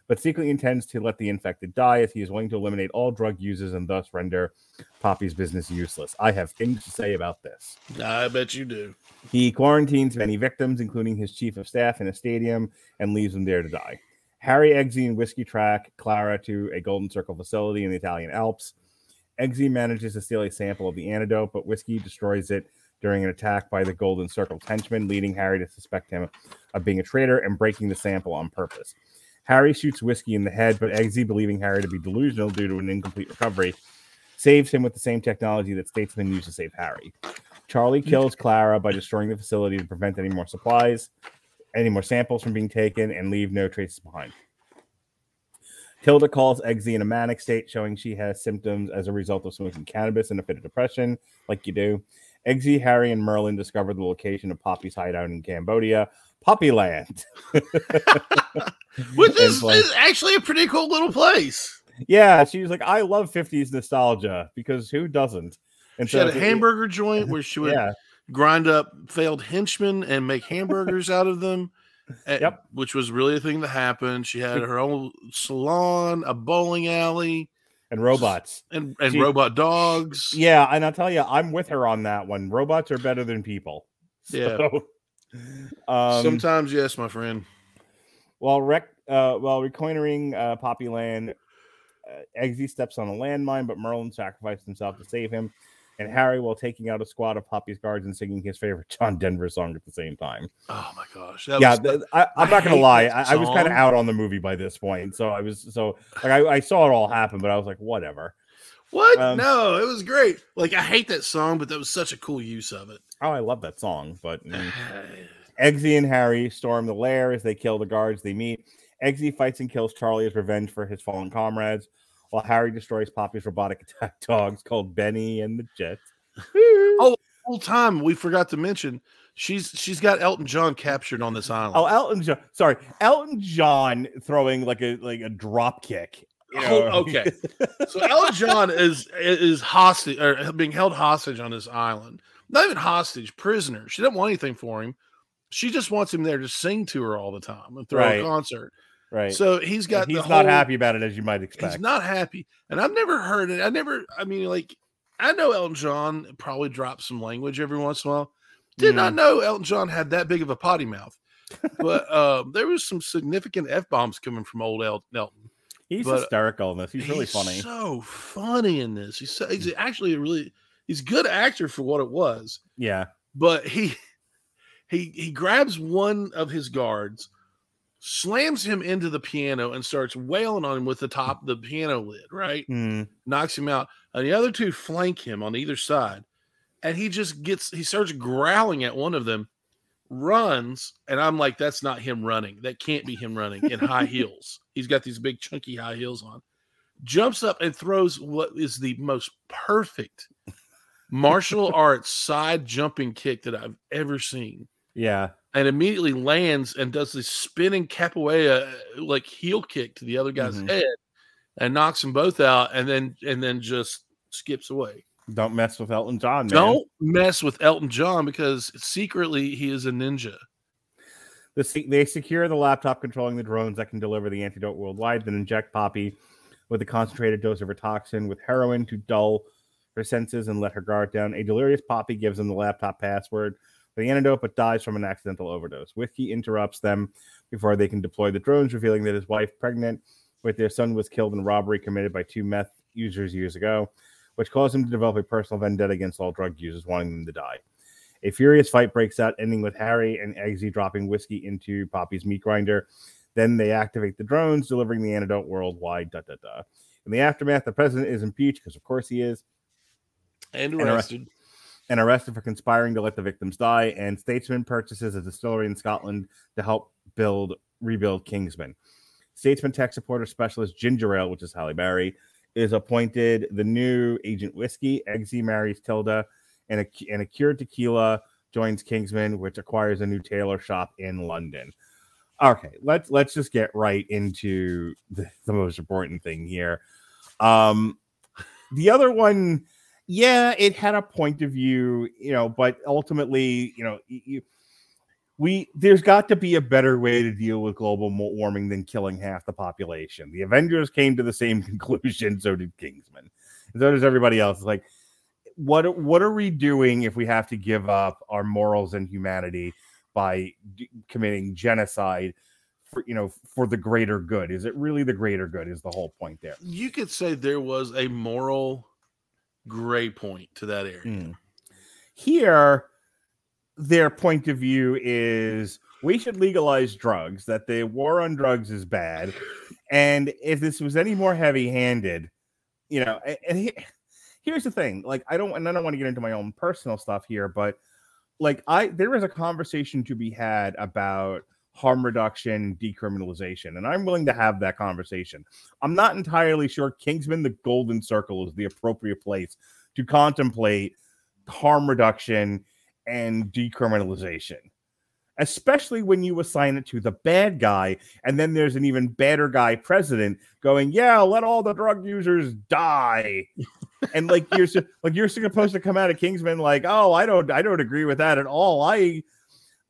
but secretly intends to let the infected die as he is willing to eliminate all drug users and thus render Poppy's business useless. I have things to say about this. I bet you do. He quarantines many victims, including his chief of staff, in a stadium and leaves them there to die. Harry, Eggsy, and Whiskey track Clara to a Golden Circle facility in the Italian Alps. Eggsy manages to steal a sample of the antidote, but Whiskey destroys it during an attack by the Golden Circle henchmen, leading Harry to suspect him of being a traitor and breaking the sample on purpose. Harry shoots Whiskey in the head, but Eggsy, believing Harry to be delusional due to an incomplete recovery, saves him with the same technology that Statesman used to save Harry. Charlie mm. kills Clara by destroying the facility to prevent any more supplies, any more samples from being taken, and leave no traces behind. Tilde calls Eggsy in a manic state, showing she has symptoms as a result of smoking cannabis and a fit of depression, like you do. Eggsy, Harry, and Merlin discover the location of Poppy's hideout in Cambodia, Poppyland. Which is, like, is actually a pretty cool little place. Yeah, she was like, I love 50s nostalgia because who doesn't? And she so had a hamburger joint where she would yeah. grind up failed henchmen and make hamburgers out of them. Eh, yep. Which was really a thing that happened. She had her own salon, a bowling alley, and robots and, and she, robot dogs. Yeah, and I'll tell you, I'm with her on that one. Robots are better than people. So, yeah. Um, Sometimes, yes, my friend. While rec, uh, while recoining uh, Poppyland, uh, Eggsy steps on a landmine, but Merlin sacrifices himself to save him and Harry while taking out a squad of Poppy's guards and singing his favorite John Denver song at the same time. Oh my gosh! yeah, was, I, am not gonna lie, I, I, was kind of out on the movie by this point, so I was so like I, I, saw it all happen, but I was like, whatever. What? Um, no, it was great. Like I hate that song, but that was such a cool use of it. Oh, I love that song. But mm, Eggsy and Harry storm the lair as they kill the guards they meet. Eggsy fights and kills Charlie as revenge for his fallen comrades while Harry destroys Poppy's robotic attack dogs called Bennie and the Jet. oh, whole time we forgot to mention she's she's got Elton John captured on this island. Oh, Elton John. Sorry, Elton John throwing like a like a drop kick. You oh, know? oh, okay. so Elton John is is hostage or being held hostage on this island. Not even hostage, prisoner. She doesn't want anything for him. She just wants him there to sing to her all the time and throw right. a concert. Right. So he's got. he's not happy about it as you might expect. He's not happy, and I've never heard it. I never. I mean, like I know Elton John probably drops some language every once in a while. Did mm. not know Elton John had that big of a potty mouth, but uh, there was some significant f bombs coming from old El- Elton. He's but, hysterical in this. He's, he's really funny. So funny in this. He's so, he's actually a really he's a good actor for what it was. Yeah, but he he he grabs one of his guards slams him into the piano and starts wailing on him with the top of the piano lid, right? Mm. Knocks him out. And the other two flank him on either side. And he just gets he starts growling at one of them, runs, and I'm like, that's not him running. That can't be him running in high heels. He's got these big chunky high heels on. Jumps up and throws what is the most perfect martial arts side jumping kick that I've ever seen. Yeah and immediately lands and does this spinning capoeira like heel kick to the other guy's mm-hmm. head and knocks them both out and then and then just skips away. Don't mess with Elton John. Man. Don't mess with Elton John because secretly he is a ninja. The, they secure the laptop controlling the drones that can deliver the antidote worldwide, then inject Poppy with a concentrated dose of her toxin with heroin to dull her senses and let her guard down. A delirious Poppy gives them the laptop password the antidote, but dies from an accidental overdose. Whiskey interrupts them before they can deploy the drones, revealing that his wife, pregnant with their son, was killed in a robbery committed by two meth users years ago, which caused him to develop a personal vendetta against all drug users, wanting them to die. A furious fight breaks out, ending with Harry and Eggsy dropping whiskey into Poppy's meat grinder. Then they activate the drones, delivering the antidote worldwide. Da, da, da. In the aftermath, the president is impeached because, of course, he is. And arrested. And arrested and arrested for conspiring to let the victims die. And Statesman purchases a distillery in Scotland to help build rebuild Kingsman. Statesman tech supporter specialist Ginger Ale, which is Halle Berry, is appointed the new Agent Whiskey. Eggsy marries Tilde and a and a cured tequila joins Kingsman, which acquires a new tailor shop in London. Okay, let's let's just get right into the, the most important thing here. Um, the other one, yeah, it had a point of view, you know, but ultimately, you know, you, we there's got to be a better way to deal with global warming than killing half the population. The Avengers came to the same conclusion, so did Kingsman, so does everybody else. Like, what what are we doing if we have to give up our morals and humanity by d- committing genocide? For, you know, for the greater good. Is it really the greater good? Is the whole point there? You could say there was a moral gray point to that area. Mm. Here, their point of view is we should legalize drugs, that the war on drugs is bad. And if this was any more heavy handed, you know, and, he, here's the thing like, I don't, and I don't want to get into my own personal stuff here, but like, I, there is a conversation to be had about harm reduction, decriminalization. And I'm willing to have that conversation. I'm not entirely sure Kingsman, the Golden Circle, is the appropriate place to contemplate harm reduction and decriminalization, especially when you assign it to the bad guy. And then there's an even badder guy president going, Yeah, let all the drug users die. and like you're like you're supposed to come out of Kingsman like, oh, I don't I don't agree with that at all. I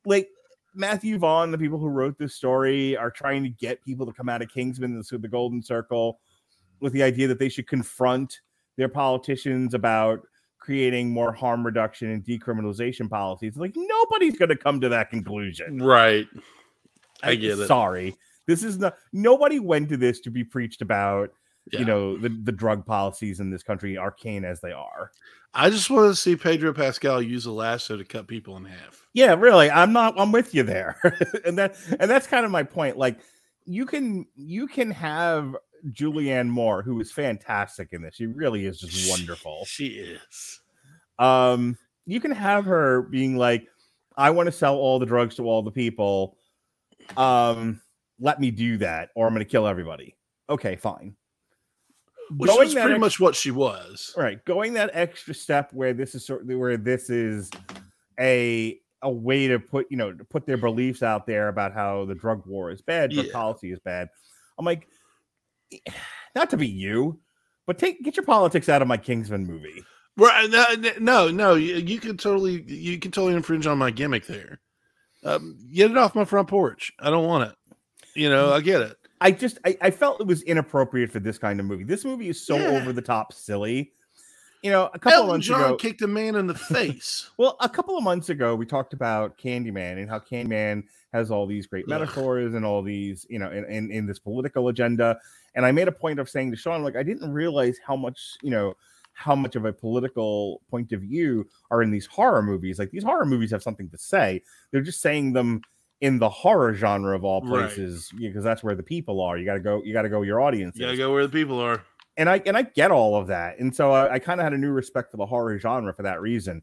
like Matthew Vaughn, the people who wrote this story, are trying to get people to come out of Kingsman, the, the Golden Circle, with the idea that they should confront their politicians about creating more harm reduction and decriminalization policies. Like nobody's going to come to that conclusion. Right. I get it. Sorry. This is not nobody went to this to be preached about, yeah. you know, the, the drug policies in this country, arcane as they are. I just want to see Pedro Pascal use a lasso to cut people in half. Yeah, really. I'm not I'm with you there. and that and that's kind of my point. Like you can you can have Julianne Moore, who is fantastic in this. She really is just wonderful. She, she is. Um, you can have her being like, I want to sell all the drugs to all the people. Um, let me do that, or I'm gonna kill everybody. Okay, fine. Which going was pretty ex- much what she was. Right. Going that extra step where this is sort of, where this is a a way to put you know to put their beliefs out there about how the drug war is bad, drug yeah. policy is bad. I'm like, not to be you, but take get your politics out of my Kingsman movie. Right? No, no, no you, you can totally you can totally infringe on my gimmick there. Um, get it off my front porch. I don't want it. You know, mm. I get it. I just I, I felt it was inappropriate for this kind of movie. This movie is so yeah. over the top silly. You know, a couple Elton of months John ago, kicked a man in the face. well, a couple of months ago, we talked about Candyman and how Candyman has all these great metaphors and all these, you know, in, in, in this political agenda. And I made a point of saying to Sean, like, I didn't realize how much, you know, how much of a political point of view are in these horror movies. Like these horror movies have something to say. They're just saying them in the horror genre of all places right. because that's where the people are. You got to go. You got to go. Your audience. You got to go where the people are. And I and I get all of that, and so I, I kind of had a new respect for the horror genre for that reason.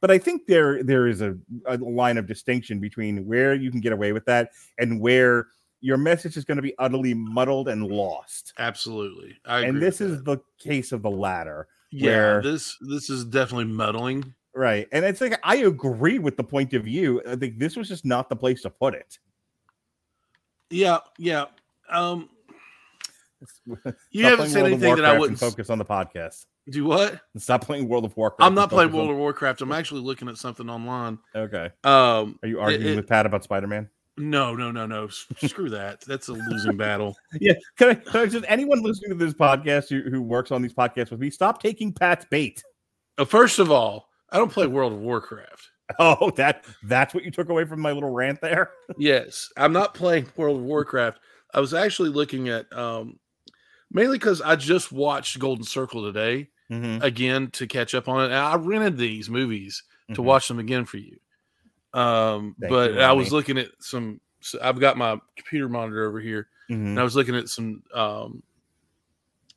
But I think there there is a, a line of distinction between where you can get away with that and where your message is going to be utterly muddled and lost. Absolutely. and this is that. the case of the latter. Yeah, where, this this is definitely muddling. Right. And it's like I agree with the point of view. I think this was just not the place to put it. Yeah, yeah. Um you haven't said anything that I wouldn't focus on the podcast. Do what? Stop playing World of Warcraft. I'm not playing World on... of Warcraft. I'm actually looking at something online. Okay. Um, are you arguing it, with Pat about Spider Man? No, no, no, no. Screw that. That's a losing battle. Yeah. Can I, can I, just anyone listening to this podcast who, who works on these podcasts with me, stop taking Pat's bait. Uh, first of all, I don't play World of Warcraft. Oh, that that's what you took away from my little rant there. yes, I'm not playing World of Warcraft. I was actually looking at um mainly because I just watched Golden Circle today mm-hmm. again to catch up on it. And I rented these movies mm-hmm. to watch them again for you. Um, Thank but you, I was looking at some. So I've got my computer monitor over here, mm-hmm. and I was looking at some um,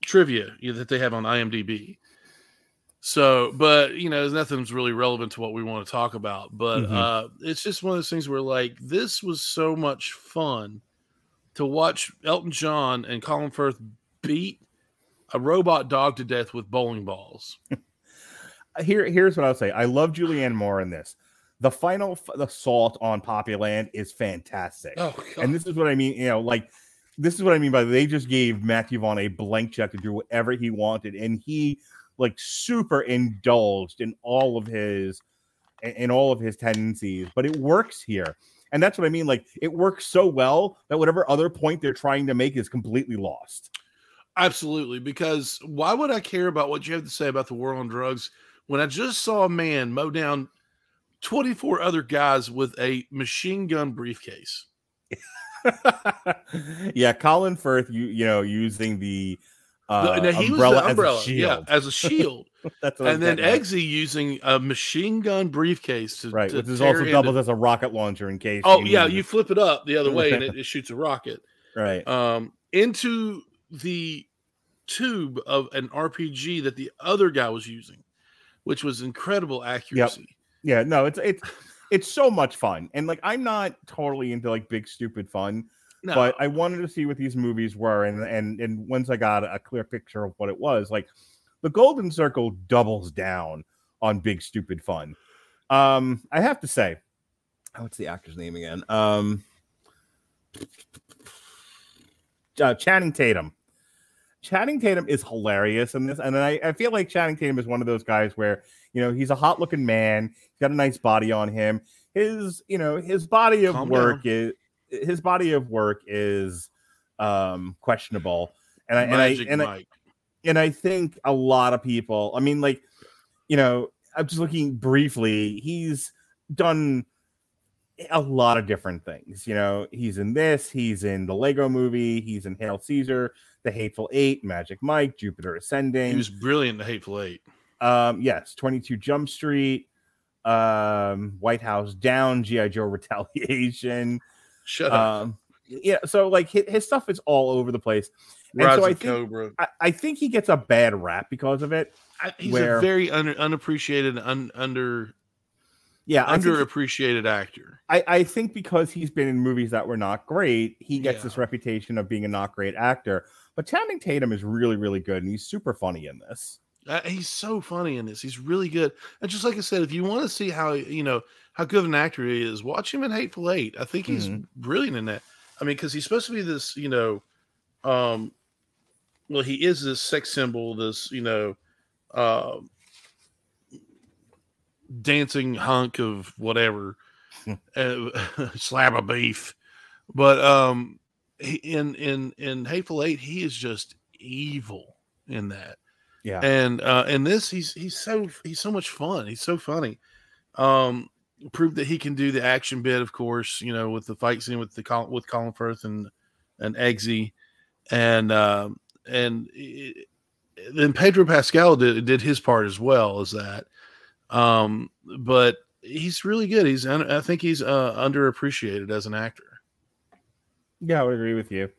trivia that they have on IMDb. So, but you know, nothing's really relevant to what we want to talk about. But mm-hmm. uh, it's just one of those things where, like, this was so much fun to watch Elton John and Colin Firth beat a robot dog to death with bowling balls. here here's what I'll say. I love Julianne Moore in this. The final f- assault on Poppy Land is fantastic. Oh, and this is what I mean. You know, like this is what I mean by they just gave Matthew Vaughn a blank check to do whatever he wanted, and he like super indulged in all of his in all of his tendencies, but it works here. And that's what I mean. Like it works so well that whatever other point they're trying to make is completely lost. Absolutely. Because why would I care about what you have to say about the war on drugs when I just saw a man mow down 24 other guys with a machine gun briefcase? yeah, Colin Firth, you you know, using the uh, no, he umbrella, was the umbrella, as a shield. yeah, as a shield. That's and then Eggsy, using a machine gun briefcase to, right, to which is also into- doubles as a rocket launcher in case. Oh you yeah, you flip it up the other way and it, it shoots a rocket right. um, into the tube of an RPG that the other guy was using, which was incredible accuracy. Yeah, no, it's it's it's so much fun, and like I'm not totally into like big stupid fun, No, but I wanted to see what these movies were, and and and once I got a clear picture of what it was, like the Golden Circle doubles down on big stupid fun. Um, I have to say, oh, what's the actor's name again? Um, uh, Channing Tatum. Channing Tatum is hilarious in this, and I, I feel like Channing Tatum is one of those guys where you know he's a hot looking man, he's got a nice body on him. His you know his body of Calm work is his body of work is um questionable, and I and I Magic and I, and I think a lot of people, I mean, like, you know, I'm just looking briefly, he's done a lot of different things. You know, he's in this, he's in the Lego movie, he's in Hail Caesar, The Hateful Eight, Magic Mike, Jupiter Ascending he was brilliant the Hateful Eight. um, yes, 22 Jump Street, um, White House Down, G.I. Joe Retaliation. Shut up. Um, yeah, so like his, his stuff is all over the place. and Rise so I of think- Cobra. I, I think he gets a bad rap because of it. I, he's where- a very under, unappreciated, un, under Yeah, I think- underappreciated actor. I, I think because he's been in movies that were not great, he gets Yeah. this reputation of being a not great actor. But Channing Tatum is really, really good, and he's super funny in this. Uh, he's so funny in this. He's really good. And just like I said, if you want to see how you know how good of an actor he is, watch him in Hateful Eight. I think he's Mhm. brilliant in that. I mean, because he's supposed to be this, you know, um, well, he is this sex symbol, this you know, uh, dancing hunk of whatever, uh, slab of beef. But um, he, in in in Hateful Eight, he is just evil in that Yeah, and uh in this he's he's so he's so much fun he's so funny um proved that he can do the action bit of course you know with the fight scene with the with Colin Firth and and Eggsy and um and it, then Pedro Pascal did did his part as well as that um but he's really good he's I think he's uh underappreciated as an actor yeah, I would agree with you.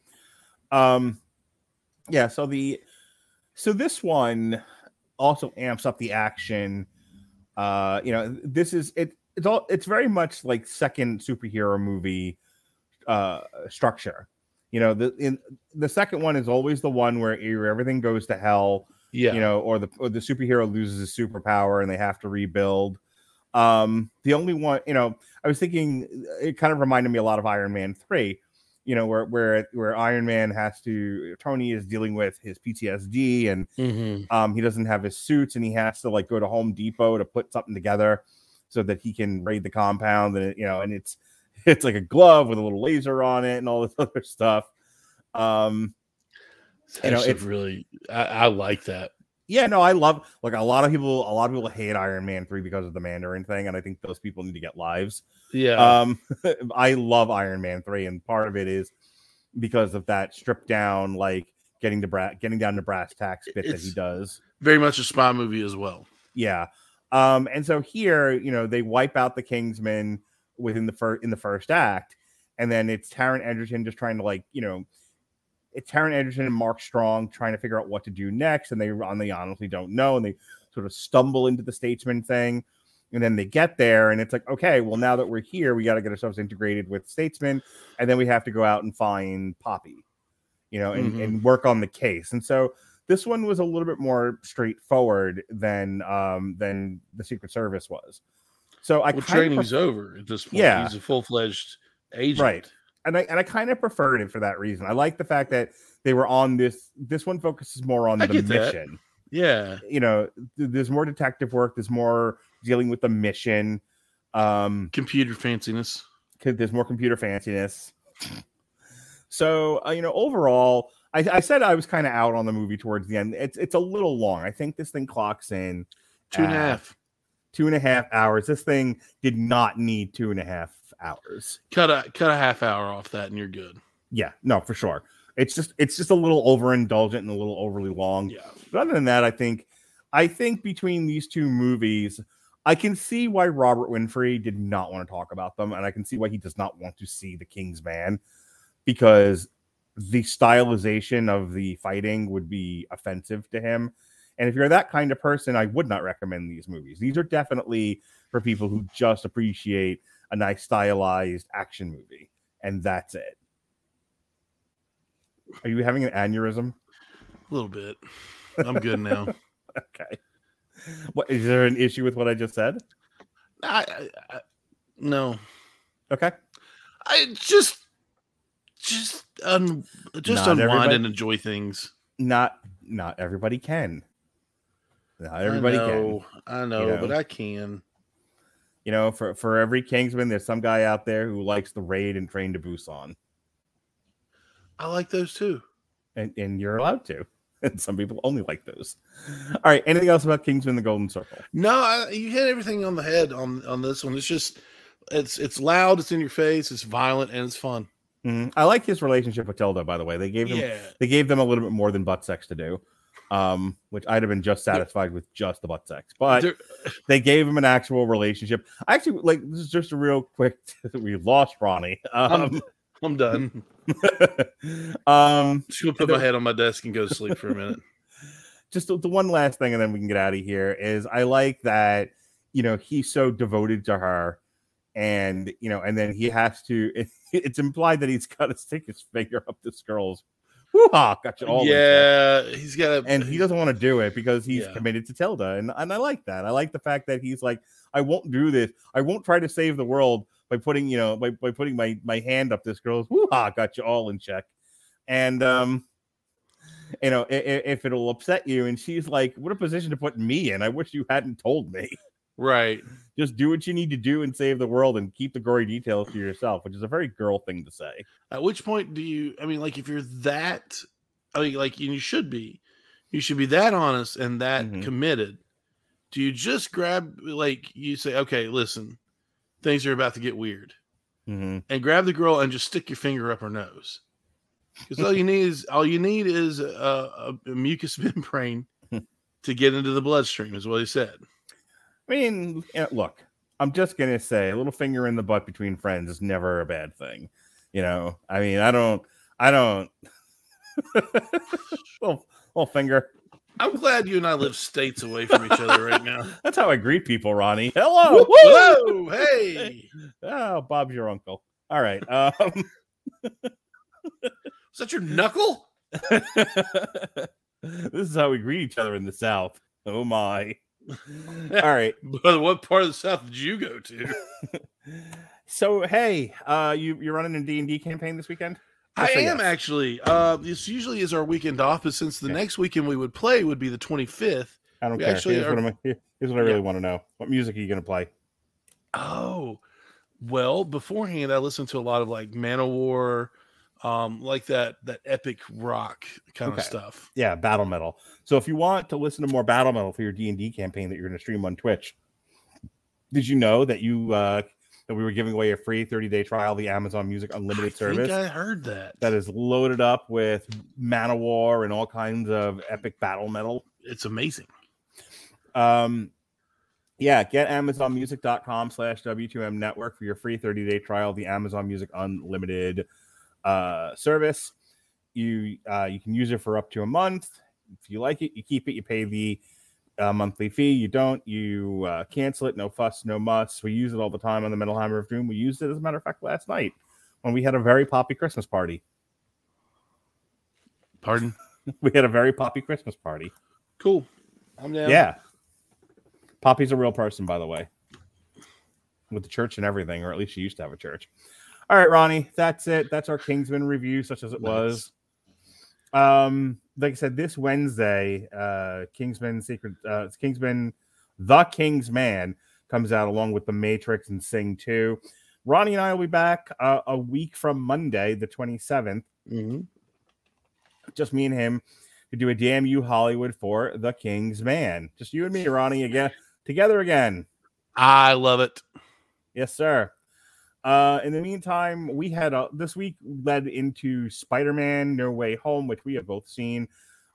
Um, yeah. So the so this one also amps up the action. Uh, you know, this is it. It's all. It's very much like second superhero movie uh structure. You know, the in the second one is always the one where either everything goes to hell yeah you know, or the or the superhero loses his superpower and they have to rebuild. Um, the only one, you know, I was thinking it kind of reminded me a lot of Iron Man three, you know, where where where Iron Man has to Tony is dealing with his PTSD and Mhm. um he doesn't have his suits and he has to like go to Home Depot to put something together so that he can raid the compound and it, you know, and it's it's like a glove with a little laser on it and all this other stuff. Um, It's You know, it's- really I, I like that yeah, no, I love like a lot of people. A lot of people hate Iron Man three because of the Mandarin thing, and I think those people need to get lives. yeah Um, I love Iron Man three, and part of it is because of that stripped down, like getting the bra- getting down to brass tacks bit that he does. very much a spy movie as well Yeah. Um, and so here, you know, they wipe out the Kingsmen within the first in the first act, and then it's Taron Egerton just trying to like, you know, it's Taron Egerton and Mark Strong trying to figure out what to do next, and they on they honestly don't know, and they sort of stumble into the statesman thing, and then they get there, and it's like, okay, well now that we're here, we got to get ourselves integrated with statesman, and then we have to go out and find Poppy, you know, and, Mhm. and work on the case, and so this one was a little bit more straightforward than um than the Secret Service was. So I well, training's of over at this point. Yeah. he's a full fledged agent. Right. and I and I kind of preferred it for that reason. I like the fact that they were on this. This one focuses more on I the get that. mission. Yeah. You know, th- there's more detective work. There's more dealing with the mission. Um, Computer fanciness. there's more computer fanciness. So uh, you know, overall, I, I said I was kind of out on the movie towards the end. It's it's a little long. I think this thing clocks in Two and a half. two and a half hours. This thing did not need two and a half hours. Cut a cut a half hour off that, and you're good. Yeah, no, for sure. It's just it's just a little overindulgent and a little overly long. Yeah. But other than that, I think I think between these two movies, I can see why Robert Winfrey did not want to talk about them, and I can see why he does not want to see the King's Man because the stylization of the fighting would be offensive to him. And if you're that kind of person, I would not recommend these movies. These are definitely for people who just appreciate a nice stylized action movie, and that's it. Are you having an aneurysm? A little bit. I'm good now. Okay. What is there an issue with what I just said? I, I, I no. Okay. I just just un, just Not unwind and enjoy things. Not not everybody can. Not everybody I can. know, I know, know. but I can. You know, for for every Kingsman, there's some guy out there who likes the raid and train to Busan. I like those too. And and you're allowed to. And some people only like those. All right. Anything else about Kingsman the Golden Circle? No, I, you hit everything on the head on on this one. It's just it's it's loud, it's in your face, it's violent, and it's fun. Mhm. I like his relationship with Tilde, by the way. They gave him Yeah, they gave them a little bit more than butt sex to do. Um, which I'd have been just satisfied with just the butt sex. But There- they gave him an actual relationship. I actually like this is just a real quick. we lost Ronnie. Um, I'm done. um, Just gonna put my head on my desk and go to sleep for a minute. just the, the one last thing, and then we can get out of here. Is I like that you know he's so devoted to her, and you know, and then he has to. it's implied that he's got to stick his finger up this girl's. Woo-ha, got you all. in check. yeah, he's got a and he doesn't want to do it because he's Yeah. committed to Tilde, and and I like that. I like the fact that he's like, I won't do this. I won't try to save the world by putting you know by, by putting my my hand up this girl's. Woo-ha, got you all in check, and um, you know, if, if it'll upset you, and she's like, what a position to put me in. I wish you hadn't told me. Right. Just do what you need to do and save the world, and keep the gory details to yourself, which is a very girl thing to say. At which point do you? I mean, like if you're that, I mean, like and you should be, you should be that honest and that Mhm. committed. Do you just grab like you say, okay, listen, things are about to get weird, Mhm. and grab the girl and just stick your finger up her nose? Because all you need is all you need is a, a, a mucus membrane to get into the bloodstream, is what he said. I mean, look, I'm just gonna say a little finger in the butt between friends is never a bad thing. You know, I mean, I don't, I don't. little, little finger. I'm glad you and I live states away from each other right now. That's how I greet people, Ronnie. Hello. Whoa, hey, Oh, Bob's your uncle. All right. Um, is that your knuckle? this is how we greet each other in the South. Oh my. All right. But what part of the South did you go to? So hey, uh, you you're running a D and D campaign this weekend? I or am actually. Uh, this usually is our weekend off, but since the Yeah. next weekend we would play would be the 25th. I don't care. actually here's, are- what here's what I really Yeah. want to know. What music are you gonna play? Oh, well, beforehand I listened to a lot of like Manowar, um, like that that epic rock kind Okay. of stuff. yeah battle metal so if you want to listen to more battle metal for your d&d campaign that you're going to stream on twitch did you know that you uh that we were giving away a free 30-day trial of the amazon music unlimited I service I heard that. that is loaded up with manowar and all kinds of epic battle metal it's amazing. um yeah get amazonmusic.com slash w2m network for your free 30-day trial of the amazon music unlimited uh service you uh you can use it for up to a month if you like it you keep it you pay the uh, monthly fee you don't you uh, cancel it no fuss no muss we use it all the time on the metal hammer of doom we used it as a matter of fact last night when we had a very poppy christmas party Pardon? we had a very poppy Christmas party. Cool. I'm down. Yeah. Poppy's a real person, by the way, with the church and everything, or at least she used to have a church. All right, Ronnie, that's it. That's our Kingsman review, such as it was. Um, like I said, this Wednesday, uh, Kingsman Secret, uh, Kingsman, The King's Man comes out along with The Matrix and Sing 2. Ronnie and I will be back uh, a week from Monday, the 27th Mhm. just me and him to do a damn you Hollywood for the King's Man. Just you and me, Ronnie, again together again. I love it. Yes, sir. Uh, in the meantime, we had a, this week led into Spider-Man: No Way Home, which we have both seen.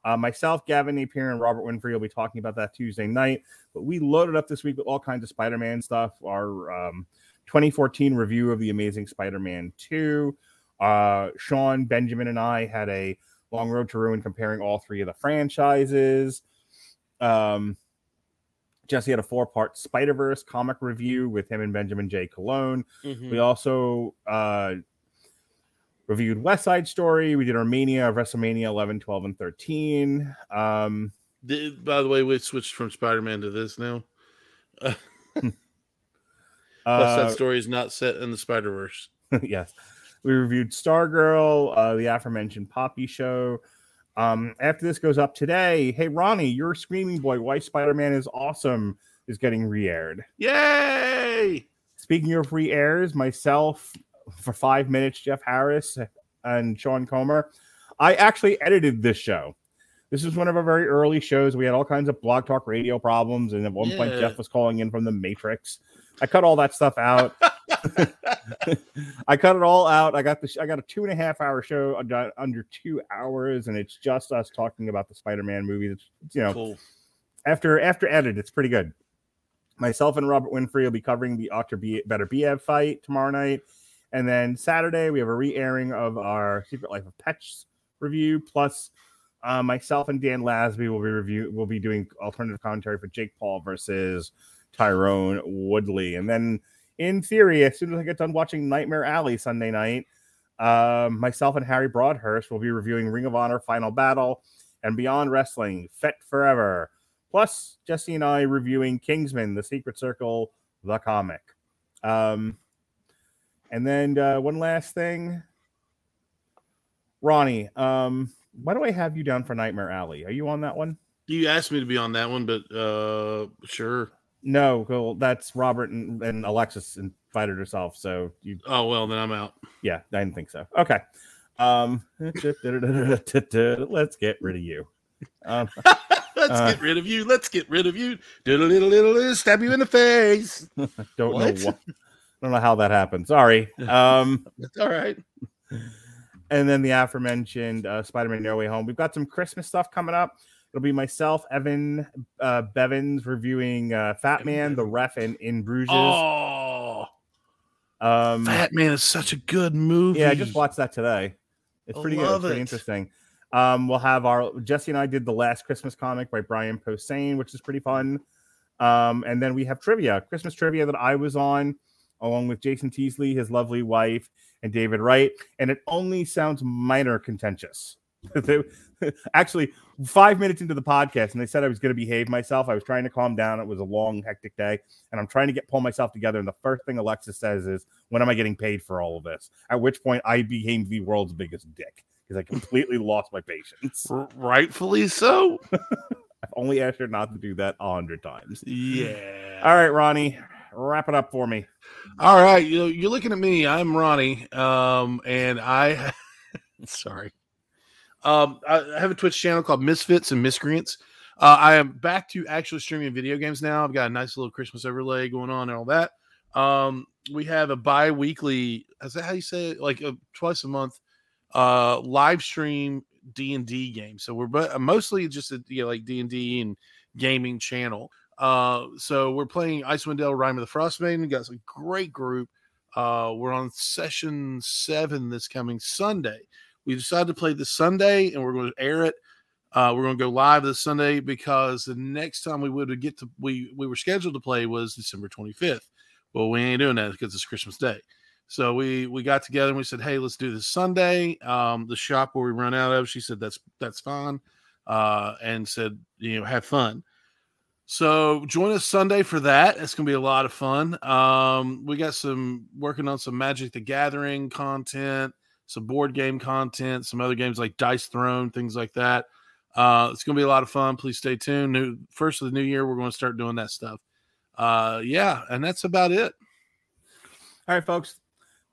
Uh, myself, Gavin Napier, and Robert Winfrey will be talking about that Tuesday night. But we loaded up this week with all kinds of Spider-Man stuff. Our um, 2014 review of the Amazing Spider-Man 2. Uh, Sean, Benjamin, and I had a long road to ruin comparing all three of the franchises. Um, Jesse had a four-part Spider-Verse comic review with him and Benjamin J. Cologne. Mhm. We also uh, reviewed West Side Story. We did our Mania of WrestleMania 11, 12, and 13. Um, Did- by the way, we switched from Spider Man to this now. Plus, uh, that story is not set in the Spider Verse. yes. We reviewed Stargirl, uh, the aforementioned Poppy Show. Um, after this goes up today, hey Ronnie, your Screaming Boy, Why Spider Man is Awesome, is getting re-aired. Yay! Speaking of re-airs, myself for five minutes, Jeff Harris and Sean Comer. I actually edited this show. This is one of our very early shows. We had all kinds of blog talk radio problems, and at one point Jeff was calling in from the Matrix. I cut all that stuff out. I cut it all out. I got the I got a two and a half hour show under, under two hours, and it's just us talking about the Spider-Man movie. It's, you know, Cool. after after edit, it's pretty good. Myself and Robert Winfrey will be covering the Octor B- Better BF fight tomorrow night, and then Saturday we have a re-airing of our Secret Life of Pets review. Plus, uh, myself and Dan Lasby will be review will be doing alternative commentary for Jake Paul versus Tyron Woodley, and then in theory, as soon as I get done watching Nightmare Alley Sunday night, um, myself and Harry Broadhurst will be reviewing Ring of Honor Final Battle and Beyond Wrestling Fet Forever. Plus, Jesse and I reviewing Kingsman, The Secret Circle, the comic. Um, and then uh, one last thing, Ronnie. Um, why do I have you down for Nightmare Alley? Are you on that one? You asked me to be on that one, but uh sure. No, well, that's Robert and, and Alexis invited herself. So you Oh well, then I'm out. Yeah, I didn't think so. Okay. Um, let's get rid of you. Um, Let's Uh, get rid of you. Let's get rid of you. Diddle diddle diddle stab you in the face. don't What? know what. Don't know how that happened. Sorry. Um, That's all right. and then the aforementioned uh, Spider-Man: No Way Home. We've got some Christmas stuff coming up. It'll be myself, Evan uh, Bevins reviewing uh, Fatman, the ref in, in Bruges. Oh, um, Fatman is such a good movie. Yeah, I just watched that today. It's pretty good. It's pretty it. interesting. Um, we'll have our Jesse and I did the last Christmas comic by Brian Posehn, which is pretty fun. Um, and then we have trivia, Christmas trivia that I was on, along with Jason Teasley, his lovely wife, and David Wright. And it only sounds minor contentious. Actually, five minutes into the podcast, and they said I was going to behave myself. I was trying to calm down. It was a long, hectic day, and I'm trying to get pull myself together. And the first thing Alexa says is, "When am I getting paid for all of this?" At which point, I became the world's biggest dick because I completely lost my patience. Rightfully so. I've only asked her not to do that a hundred times. Yeah. All right, Ronnie, wrap it up for me. All right, you you're looking at me. I'm Ronnie, um, and I, sorry, um, I have a Twitch channel called Misfits and Miscreants. Uh, I am back to actually streaming video games now. I've got a nice little Christmas overlay going on and all that. Um, we have a bi-weekly. Is that how you say it? Like a, twice a month, uh, live stream D and D game. So we're but mostly just a you know, like D and gaming channel. Uh, so we're playing Icewind Dale, Rime of the Frost Maiden. Got some great group. Uh, we're on session seven this coming Sunday. We decided to play this Sunday, and we're going to air it. Uh, we're going to go live this Sunday because the next time we would get to we we were scheduled to play was December 25th. Well, we ain't doing that because it's Christmas Day. So we we got together and we said, hey, let's do this Sunday. Um, the shop where we run out of, she said that's that's fine, uh, and said you know have fun. So join us Sunday for that. It's gonna be a lot of fun. Um, we got some working on some Magic the Gathering content, some board game content, some other games like Dice Throne, things like that. Uh, it's gonna be a lot of fun. Please stay tuned. New first of the new year, we're going to start doing that stuff. Uh, yeah, and that's about it. All right, folks.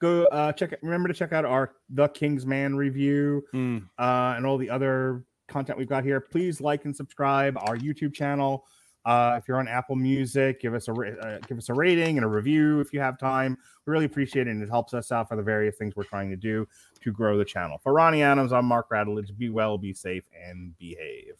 Go uh, check. Remember to check out our The Kingsman review Mm. uh, and all the other content we've got here. Please like and subscribe our YouTube channel. Uh, if you're on Apple Music, give us a uh, give us a rating and a review if you have time. We really appreciate it, and it helps us out for the various things we're trying to do to grow the channel. For Ronnie Adams, I'm Mark Radulich. Be well, be safe, and behave.